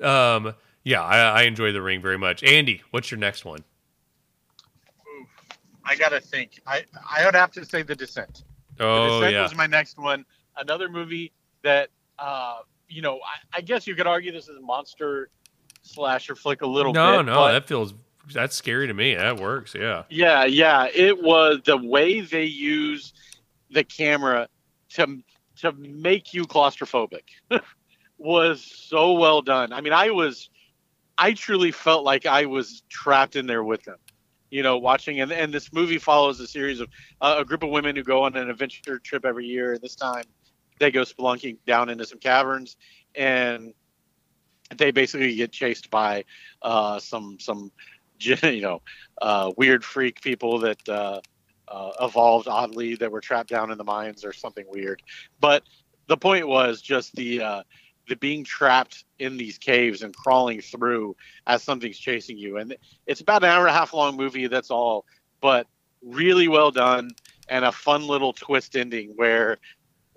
Um, yeah, I, I enjoy the ring very much. Andy, what's your next one? I gotta think. I I would have to say The Descent. The Oh Descent yeah, was my next one. Another movie that, uh, you know, I, I guess you could argue this is a monster slasher flick a little no, bit. no, but- that feels that's scary to me. That works. Yeah, Yeah, yeah. It was the way they use the camera to to make you claustrophobic was so well done. I mean, I was I truly felt like I was trapped in there with them. You know, watching and and this movie follows a series of uh, a group of women who go on an adventure trip every year. And this time, they go spelunking down into some caverns, and they basically get chased by uh, some some you know uh, weird freak people that uh, uh, evolved oddly that were trapped down in the mines or something weird. But the point was just the uh, the being trapped in these caves and crawling through as something's chasing you. And it's about an hour and a half long movie. That's all, but really well done and a fun little twist ending where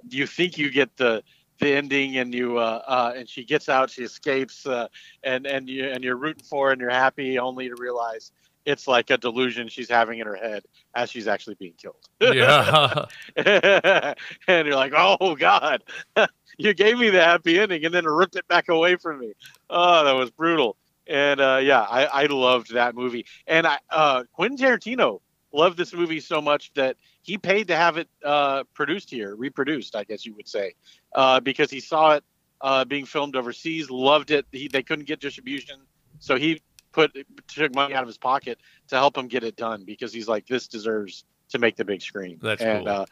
you think you get the the ending and you uh, uh, and she gets out she escapes uh, and and you and you're rooting for her and you're happy only to realize it's like a delusion she's having in her head as she's actually being killed. Yeah. and you're like oh god. You gave me the happy ending and then ripped it back away from me. Oh that was brutal. And uh, yeah I, I loved that movie. And I uh, Quentin Tarantino loved this movie so much that he paid to have it uh, produced here, reproduced, I guess you would say, uh, because he saw it uh, being filmed overseas, loved it. He, they couldn't get distribution, so he put took money out of his pocket to help him get it done because he's like, this deserves to make the big screen. That's and cool. uh,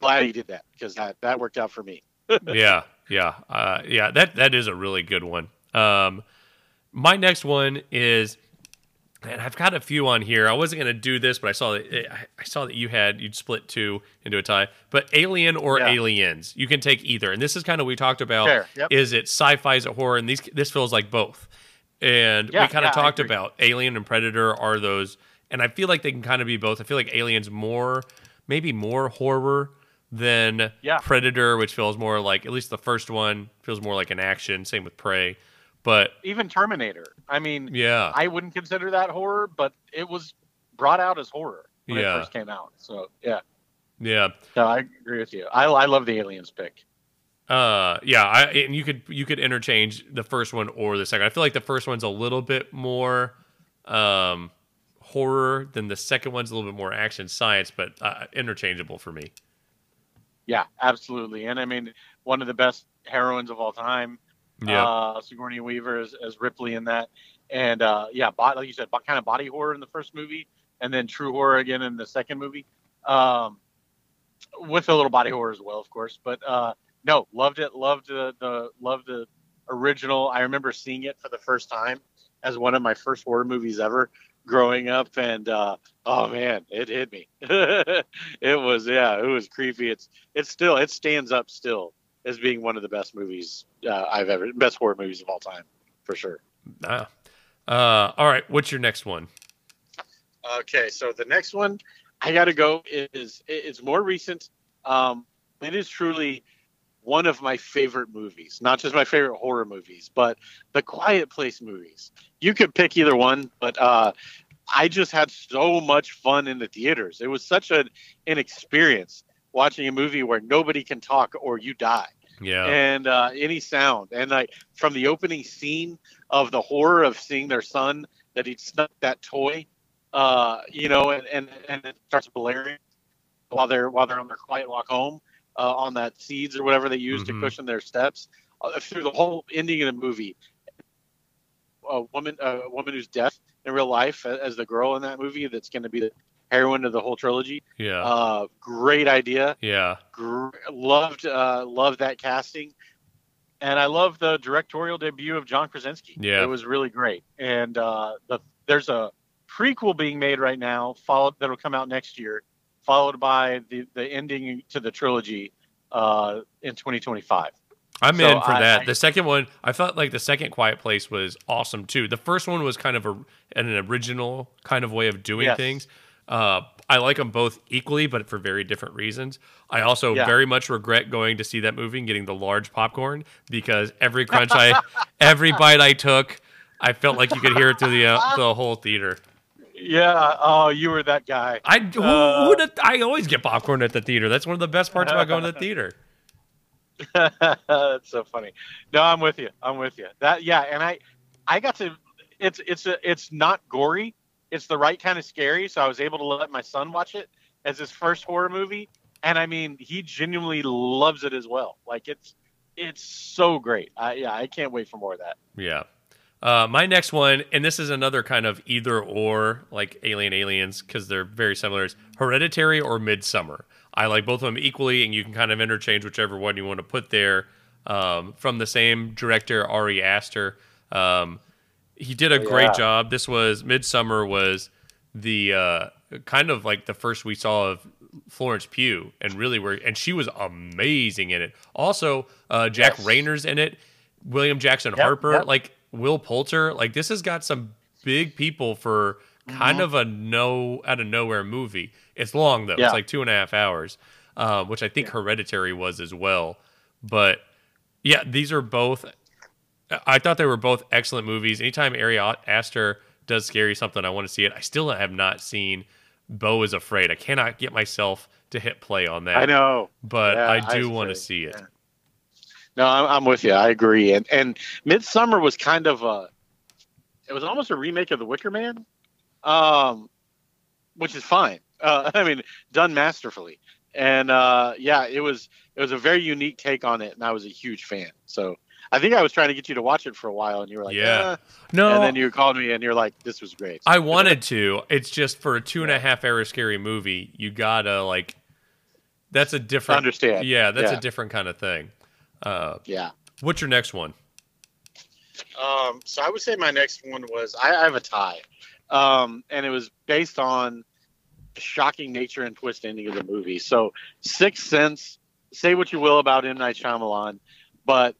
glad he did that because that, that worked out for me. yeah, yeah, uh, yeah. That that is a really good one. Um, my next one is, and I've got a few on here. I wasn't gonna do this, but I saw that I- I saw that you had you'd split two into a tie. But Alien or Yeah. Aliens, you can take either. And this is kind of we talked about. Yep. Is it sci-fi? Is it horror? And these this feels like both. And Yeah, we kind of yeah, talked about Alien and Predator are those, and I feel like they can kind of be both. I feel like Aliens more, maybe more horror than Yeah. Predator, which feels more like at least the first one feels more like an action. Same with Prey, but Even Terminator. I mean, yeah, I wouldn't consider that horror, but it was brought out as horror when Yeah. it first came out. So yeah, yeah, no, I agree with you. I, I love the Aliens pick. Uh, yeah. I, and you could you could interchange the first one or the second. I feel like the first one's a little bit more um, horror than the second one's a little bit more action science, but uh, interchangeable for me. Yeah, absolutely. And I mean, one of the best heroines of all time, Yeah, uh, Sigourney Weaver as, as Ripley in that. And uh, yeah, like you said, kind of body horror in the first movie, and then true horror again in the second movie, um, with a little body horror as well, of course. But uh, no, loved it. Loved the, the loved the original. I remember seeing it for the first time as one of my first horror movies ever growing up, and uh, oh man, it hit me. it was yeah, it was creepy. It's it's still it stands up still as being one of the best movies uh, I've ever best horror movies of all time for sure. Ah. Uh, all right, what's your next one? Okay, so the next one I got to go is it's more recent. Um, it is truly one of my favorite movies, not just my favorite horror movies, but the Quiet Place movies. You could pick either one, but uh, I just had so much fun in the theaters. It was such an, an experience watching a movie where nobody can talk or you die Yeah, and uh, any sound. And like from the opening scene of the horror of seeing their son that he'd snuck that toy, uh, you know, and, and and it starts blaring while they're while they're on their quiet walk home uh, on that seeds or whatever they use Mhm. to cushion their steps. Uh, through the whole ending of the movie, a woman a woman who's deaf in real life as the girl in that movie that's going to be the heroine of the whole trilogy. yeah, Uh, great idea yeah. gr- loved uh, loved that casting, and I love the directorial debut of John Krasinski. Yeah. it was really great. And uh, the there's a prequel being made right now, followed that'll come out next year, followed by the the ending to the trilogy uh, in 2025. I'm So in for I- that. I- the second one, I felt like the second Quiet Place was awesome too. The first one was kind of a, an original kind of way of doing Yes. things. Uh, I like them both equally, but for very different reasons. I also Yeah. very much regret going to see that movie and getting the large popcorn because every crunch I, every bite I took, I felt like you could hear it through the uh, the whole theater. Yeah. Oh, you were that guy. I who, Uh, who did, I always get popcorn at the theater. That's one of the best parts about going to the theater. That's so funny. No, I'm with you. I'm with you. That yeah, and I I got to it's it's a, it's not gory. It's the right kind of scary, so I was able to let my son watch it as his first horror movie, and I mean, he genuinely loves it as well. Like it's it's so great. I yeah, I can't wait for more of that. Yeah. Uh, my next one, and this is another kind of either or, like Alien Aliens, because they're very similar. Is Hereditary or Midsommar. I like both of them equally, and you can kind of interchange whichever one you want to put there. Um, from the same director, Ari Aster. Um, he did a Oh, great yeah. job. This was Midsommar was the uh, kind of like the first we saw of Florence Pugh and really were and she was amazing in it. Also, uh, Jack Yes. Reynor's in it, William Jackson Yep, Harper, yep. like Will Poulter. Like this has got some big people for kind Mhm. of a no out of nowhere movie. It's long though; Yeah. it's like two and a half hours, uh, which I think Hereditary was as well. But yeah, these are both. I thought they were both excellent movies. Anytime Ari Aster does scary something, I want to see it. I still have not seen Beau is Afraid. I cannot get myself to hit play on that. I know. but Yeah, I do want to see it. No, I'm, I'm with you. I agree. And and Midsommar was kind of a, it was almost a remake of The Wicker Man, um, which is fine. Uh, I mean, done masterfully. And uh, yeah, it was it was a very unique take on it, and I was a huge fan. So I think I was trying to get you to watch it for a while, and you were like, Yeah. "Eh." No, and then you called me, and you're like, this was great. I wanted to. It's just for a two and a half hour scary movie, you gotta like. That's a different. Understand. Yeah, that's Yeah. a different kind of thing. Uh, yeah. what's your next one? Um, so I would say my next one was I, I have a tie, um, and it was based on the shocking nature and twist ending of the movie. So Sixth Sense. Say what you will about M Night Shyamalan, but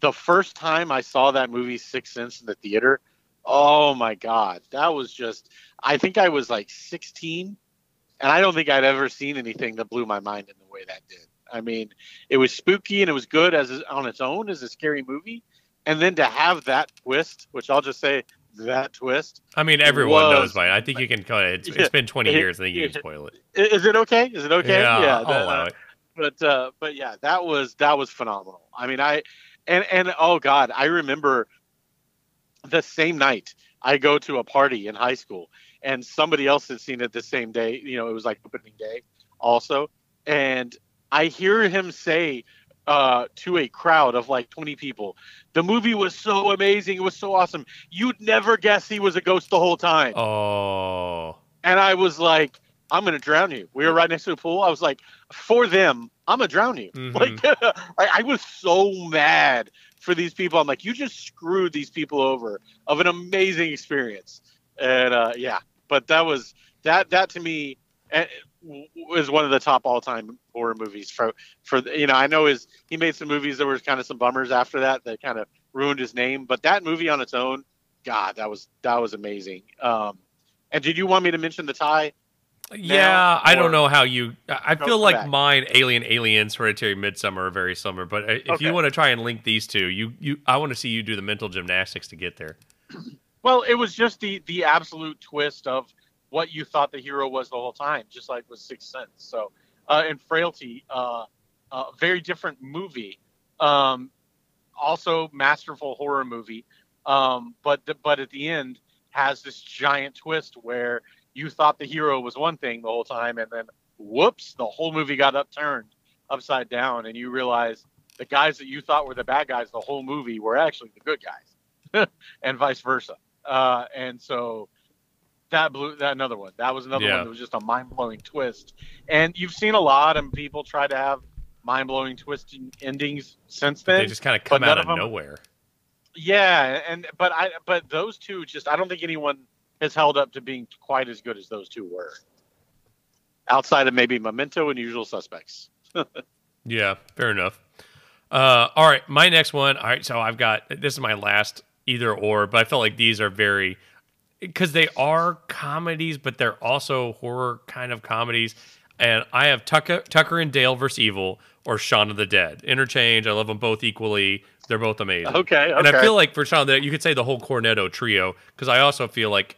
the first time I saw that movie Sixth Sense in the theater, oh my god, that was just. I think I was like 16, and I don't think I'd ever seen anything that blew my mind in the way that did. I mean, it was spooky and it was good as on its own as a scary movie and then to have that twist, which I'll just say that twist. I mean, everyone was- knows by it. I think you can cut it. It's, it's been 20 Yeah. years. I think you can spoil it. Is it okay? Is it okay? Yeah, I'll that-. But uh, but yeah, that was that was phenomenal. I mean, I and and oh god, I remember the same night I go to a party in high school, and somebody else had seen it the same day. You know, it was like opening day, also, and I hear him say uh, to a crowd of like 20 people, the movie was so amazing, it was so awesome. You'd never guess he was a ghost the whole time Oh, and I was like, I'm gonna drown you. We were right next to the pool. I was like, for them, I'm gonna drown you. Mhm. Like, I, I was so mad for these people. I'm like, you just screwed these people over of an amazing experience. And uh, yeah, but that was that that to me eh, was one of the top all time horror movies for for you know I know his he made some movies that were kind of some bummers after that that kind of ruined his name, but that movie on its own, God, that was that was amazing. Um, and did you want me to mention the tie? yeah. I don't know how you. I feel like back. mine, Alien, Aliens, Hereditary, Midsommar are very similar. But uh, if you want to try and link these two, you you I want to see you do the mental gymnastics to get there. Well, it was just the the absolute twist of what you thought the hero was the whole time, just like with Sixth Sense. So, uh, and Frailty, uh, uh, very different movie. Um, also masterful horror movie, um, but the, but at the end has this giant twist where you thought the hero was one thing the whole time, and then whoops, the whole movie got upturned upside down, and you realize the guys that you thought were the bad guys the whole movie were actually the good guys, and vice versa. Uh, and so that blew that another one. That was another Yeah. one that was just a mind blowing twist. And you've seen a lot of people try to have mind blowing twisting endings since then. They just kind of come out of of them- nowhere. Yeah, and but I but those two just I don't think anyone has held up to being quite as good as those two were. Outside of maybe Memento and Usual Suspects. Yeah, fair enough. Uh, all right, my next one. All right, so I've got this is my last either or, but I felt like these are very because they are comedies, but they're also horror kind of comedies. And I have Tucker, Tucker and Dale versus Evil or Shaun of the Dead. Interchange. I love them both equally. They're both amazing. Okay, And I feel like for Shaun of the Dead, you could say the whole Cornetto trio because I also feel like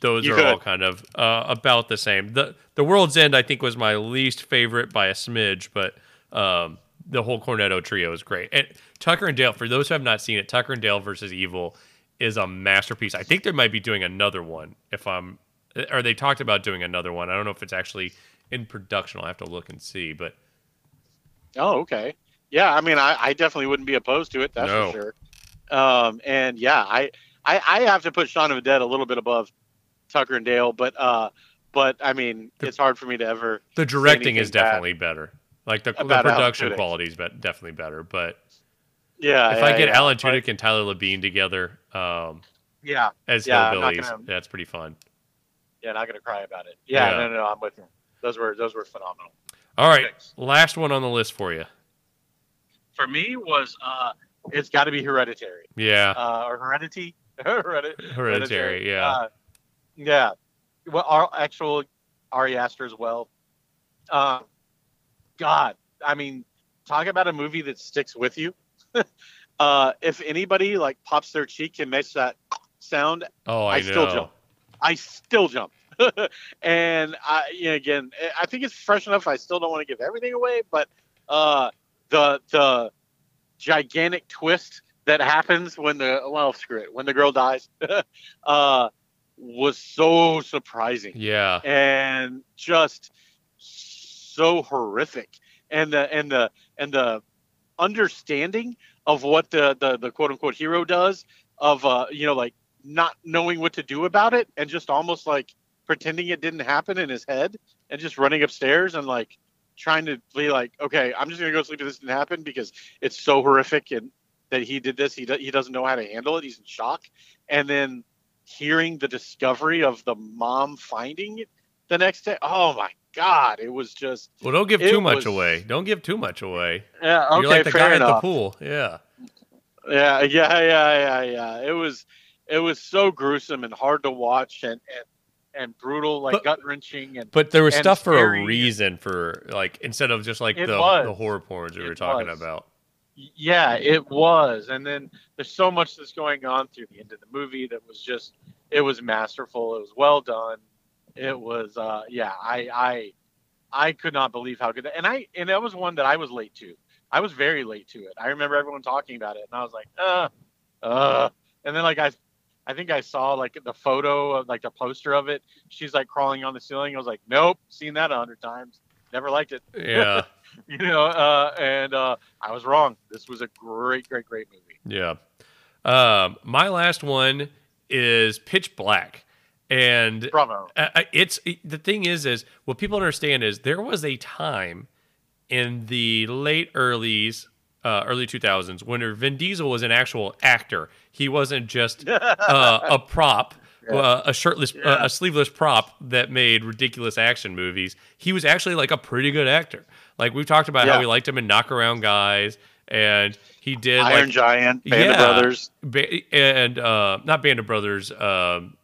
those You are all kind of uh, about the same. the The World's End, I think, was my least favorite by a smidge, but um, the whole Cornetto trio is great. And Tucker and Dale, for those who have not seen it, Tucker and Dale versus Evil is a masterpiece. I think they might be doing another one. If I'm, or they talked about doing another one. I don't know if it's actually in production. I'll have to look and see. But Oh, okay. Yeah, I mean, I, I definitely wouldn't be opposed to it. That's No. for sure. Um, and yeah, I, I I have to put Shaun of the Dead a little bit above Tucker and Dale, but uh, but I mean, The- it's hard for me to ever. the directing is anything bad definitely better. Like the, the production quality is be- definitely better. But Yeah. if yeah, I get yeah. Alan Tudyk and Tyler Labine together um, yeah, as Yeah, hillbillies, gonna- that's pretty fun. yeah, not gonna cry about it. Yeah, Yeah. no, no, no, I'm with you. those were those were phenomenal. All right, last one on the list for you. For me was uh, it's got to be Hereditary. Yeah. Uh, or Heredity. Hereditary. Hereditary. Yeah. Uh, yeah. Well, our actual Ari Aster as well. Uh, God, I mean, talk about a movie that sticks with you. uh, if anybody like pops their cheek and makes that sound, oh, I, I still jump. I still jump. and I, you know, again, I think it's fresh enough. I still don't want to give everything away, but uh, the the gigantic twist that happens when the well, screw it, when the girl dies, uh, was so surprising. Yeah. and just so horrific, and the and the and the understanding of what the the, the quote unquote hero does of uh you know like not knowing what to do about it and just almost like pretending it didn't happen in his head and just running upstairs and like trying to be like okay i'm just gonna go sleep if this didn't happen because it's so horrific and that he did this. He, do, he doesn't know how to handle it. He's in shock. And then hearing the discovery of the mom finding it the next day oh my god it was just Well, don't give too much was- away. Don't give too much away. yeah okay You're like the fair guy enough at the pool. Yeah. Yeah, yeah, yeah, yeah, yeah. It was it was so gruesome and hard to watch and and, and brutal, like gut wrenching and But there was stuff for a reason for like instead of just like the, was. the horror porns we It were talking was. about. yeah, it was. And then there's so much that's going on through the end of the movie that was just it was masterful. It was well done. It was uh yeah, I I I could not believe how good that. and I and that was one that I was late to. I was very late to it. I remember everyone talking about it and I was like, uh uh and then like I I think I saw like the photo of like the poster of it. She's like crawling on the ceiling. I was like, nope, seen that a hundred times. Never liked it. Yeah. You know, uh, and uh, I was wrong. This was a great, great, great movie. yeah. Um, my last one is Pitch Black. And Bravo. uh, uh, it's the thing is is what people understand is there was a time in the late earlys uh, early 2000s when Vin Diesel was an actual actor he wasn't just uh, a prop uh, a shirtless uh, a sleeveless prop that made ridiculous action movies he was actually like a pretty good actor like we've talked about how we liked him in knock around guys and he did Iron like Giant, Band Yeah. of Brothers. ba- and uh, not Band of Brothers um,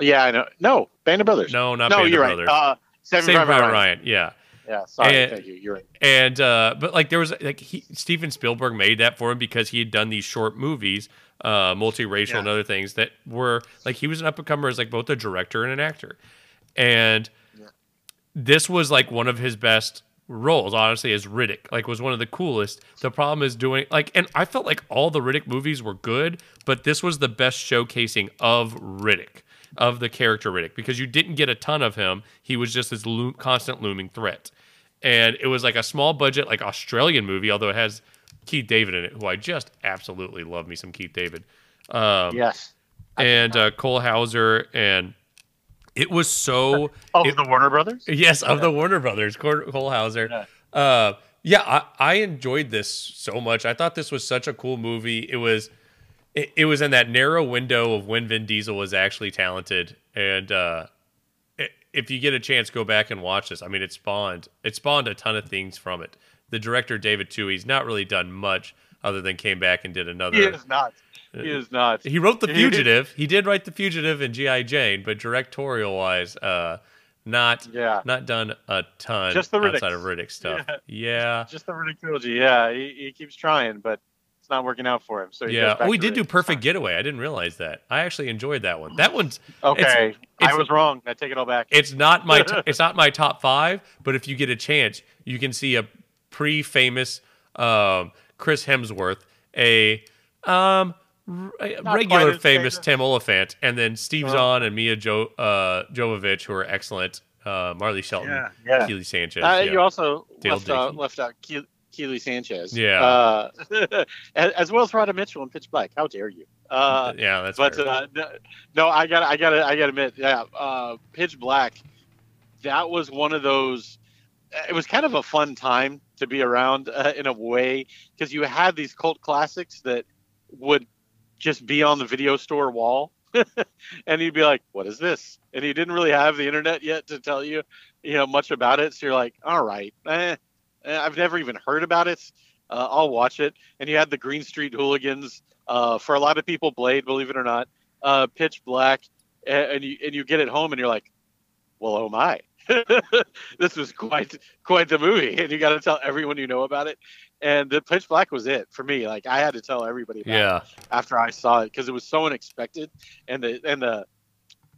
Yeah, I know. No, Band of Brothers. no not no, Band you're of right. Brothers Uh, Saving Saving Private Ryan. Ryan yeah Yeah, sorry. And- thank you. You're right. and uh but like there was like he, steven spielberg made that for him because he had done these short movies uh multiracial Yeah. and other things that were like he was an up and comer as like both a director and an actor and Yeah. this was like one of his best roles honestly as riddick like was one of the coolest the problem is doing like and i felt like all the riddick movies were good but this was the best showcasing of riddick of the character riddick because you didn't get a ton of him he was just this loom, constant looming threat and it was like a small budget like australian movie although it has keith david in it who i just absolutely love me some keith david um, Yes. and uh, cole hauser and it was so Of it- the Warner Brothers. Yes, of the Warner Brothers, Cole Hauser. Yeah. Uh, yeah, I, I enjoyed this so much. I thought this was such a cool movie. It was, it, it was in that narrow window of when Vin Diesel was actually talented. And uh, if you get a chance, go back and watch this. I mean, it spawned, it spawned a ton of things from it. The director David Twohy's not really done much other than came back and did another. He is not. He is not. He wrote The Fugitive. He did write The Fugitive and G.I. Jane, but directorial wise, uh, not Yeah. not done a ton Just the Riddick. outside of Riddick stuff. Yeah. Yeah. Just the Riddick trilogy. Yeah, he, he keeps trying, but it's not working out for him. So Yeah. Oh, we did do. Perfect Getaway. I didn't realize that. I actually enjoyed that one. That one's Okay, I it's- was wrong. I take it all back. it's not my t- it's not my top five, but if you get a chance, you can see a pre-famous um, Chris Hemsworth, a um, r- regular famous. Tim Olyphant, and then Steve Uh-huh. Zahn and Mia jo- uh, Jovovich, who are excellent. Uh, Marley Shelton, Yeah, yeah. Kiele Sanchez. Uh, yeah. You also Dale left out, left out Ke- Kiele Sanchez. Yeah. Uh, as well as Radha Mitchell in Pitch Black. How dare you? Uh, yeah, that's but uh, no, no, I got, I got, I got to admit, yeah, uh, Pitch Black. That was one of those. It was kind of a fun time to be around uh, in a way because you had these cult classics that would just be on the video store wall, and you'd be like, "What is this?" And you didn't really have the internet yet to tell you, you know, much about it. So you're like, "All right, eh, I've never even heard about it. Uh, I'll watch it." And you had the Green Street Hooligans. Uh, for a lot of people, Blade, believe it or not, uh, Pitch Black, and, and you and you get it home and you're like, "Well, oh my." this was quite quite the movie, and you got to tell everyone you know about it. And the Pitch Black was it for me. Like I had to tell everybody. yeah. After I saw it, because it was so unexpected, and the and the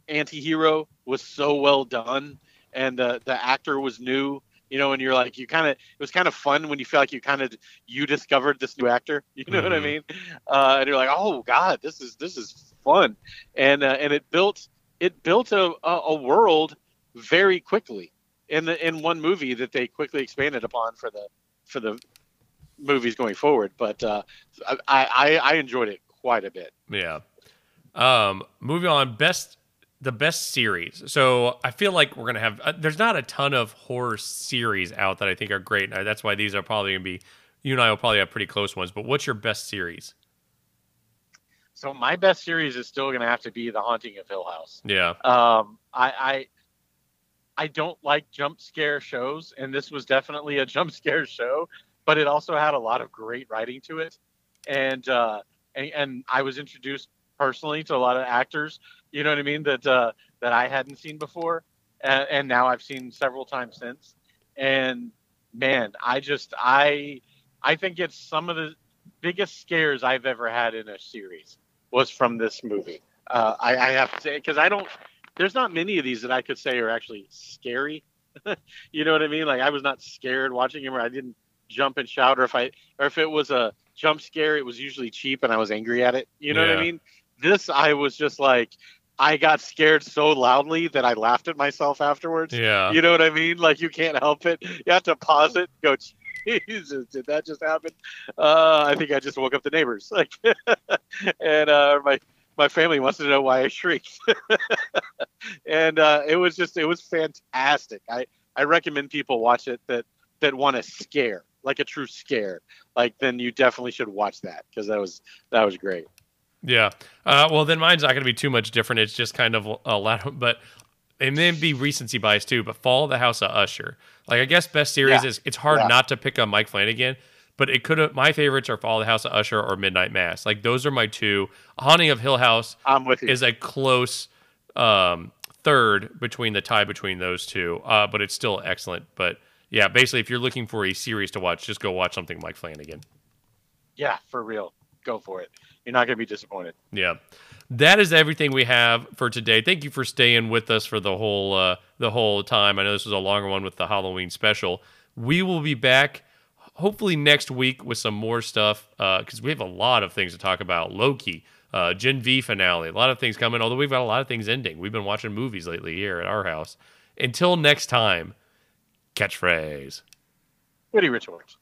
anti-hero was so well done, and the the actor was new. You know, and you're like, you kind of, it was kind of fun when you feel like you kind of, you discovered this new actor. You know mm-hmm. what I mm-hmm. mean? Uh, and you're like, oh god, this is this is fun, and uh, and it built it built a, a, a world very quickly in the in one movie that they quickly expanded upon for the for the movies going forward. But uh, I, I I enjoyed it quite a bit. Yeah. Um, moving on, best the best series. So I feel like we're gonna have. Uh, there's not a ton of horror series out that I think are great. And that's why these are probably gonna be. You and I will probably have pretty close ones. But what's your best series? So my best series is still gonna have to be The Haunting of Hill House. Yeah. Um, I, I I don't like jump scare shows, and this was definitely a jump scare show, but it also had a lot of great writing to it, and uh, and, and I was introduced personally to a lot of actors, you know what I mean, that uh, that I hadn't seen before, and, and now I've seen several times since, and man, I just I I think it's some of the biggest scares I've ever had in a series was from this movie. Uh, I, I have to say because I don't there's not many of these that I could say are actually scary. you know what I mean? Like I was not scared watching him, or I didn't jump and shout, or if I, or if it was a jump scare, it was usually cheap, and I was angry at it. You know yeah. what I mean? This I was just like, I got scared so loudly that I laughed at myself afterwards. Yeah. You know what I mean? Like you can't help it. You have to pause it. go, Jesus, did that just happen? Uh, I think I just woke up the neighbors. Like, and uh, my my family wants to know why I shrieked. and uh, it was just it was fantastic. I I recommend people watch it that that want to scare like a true scare. Like then you definitely should watch that because that was that was great. Yeah. Uh, well, then mine's not going to be too much different. It's just kind of a lot, of, but it may be recency bias too. But Fall of the House of Usher. Like I guess best series yeah. is it's hard yeah. not to pick up Mike Flanagan but it could have my favorites are Fall of the House of Usher or Midnight Mass. Like those are my two. Haunting of Hill House I'm with you. is a close um, third between the tie between those two. Uh, but it's still excellent. But yeah, basically if you're looking for a series to watch, just go watch something Mike Flanagan. Yeah, for real. Go for it. You're not going to be disappointed. Yeah. That is everything we have for today. Thank you for staying with us for the whole uh, the whole time. I know this was a longer one with the Halloween special. We will be back hopefully next week with some more stuff because uh, we have a lot of things to talk about. Loki, uh, Gen V finale, a lot of things coming. Although we've got a lot of things ending. We've been watching movies lately here at our house. Until next time, catchphrase. Witty Words.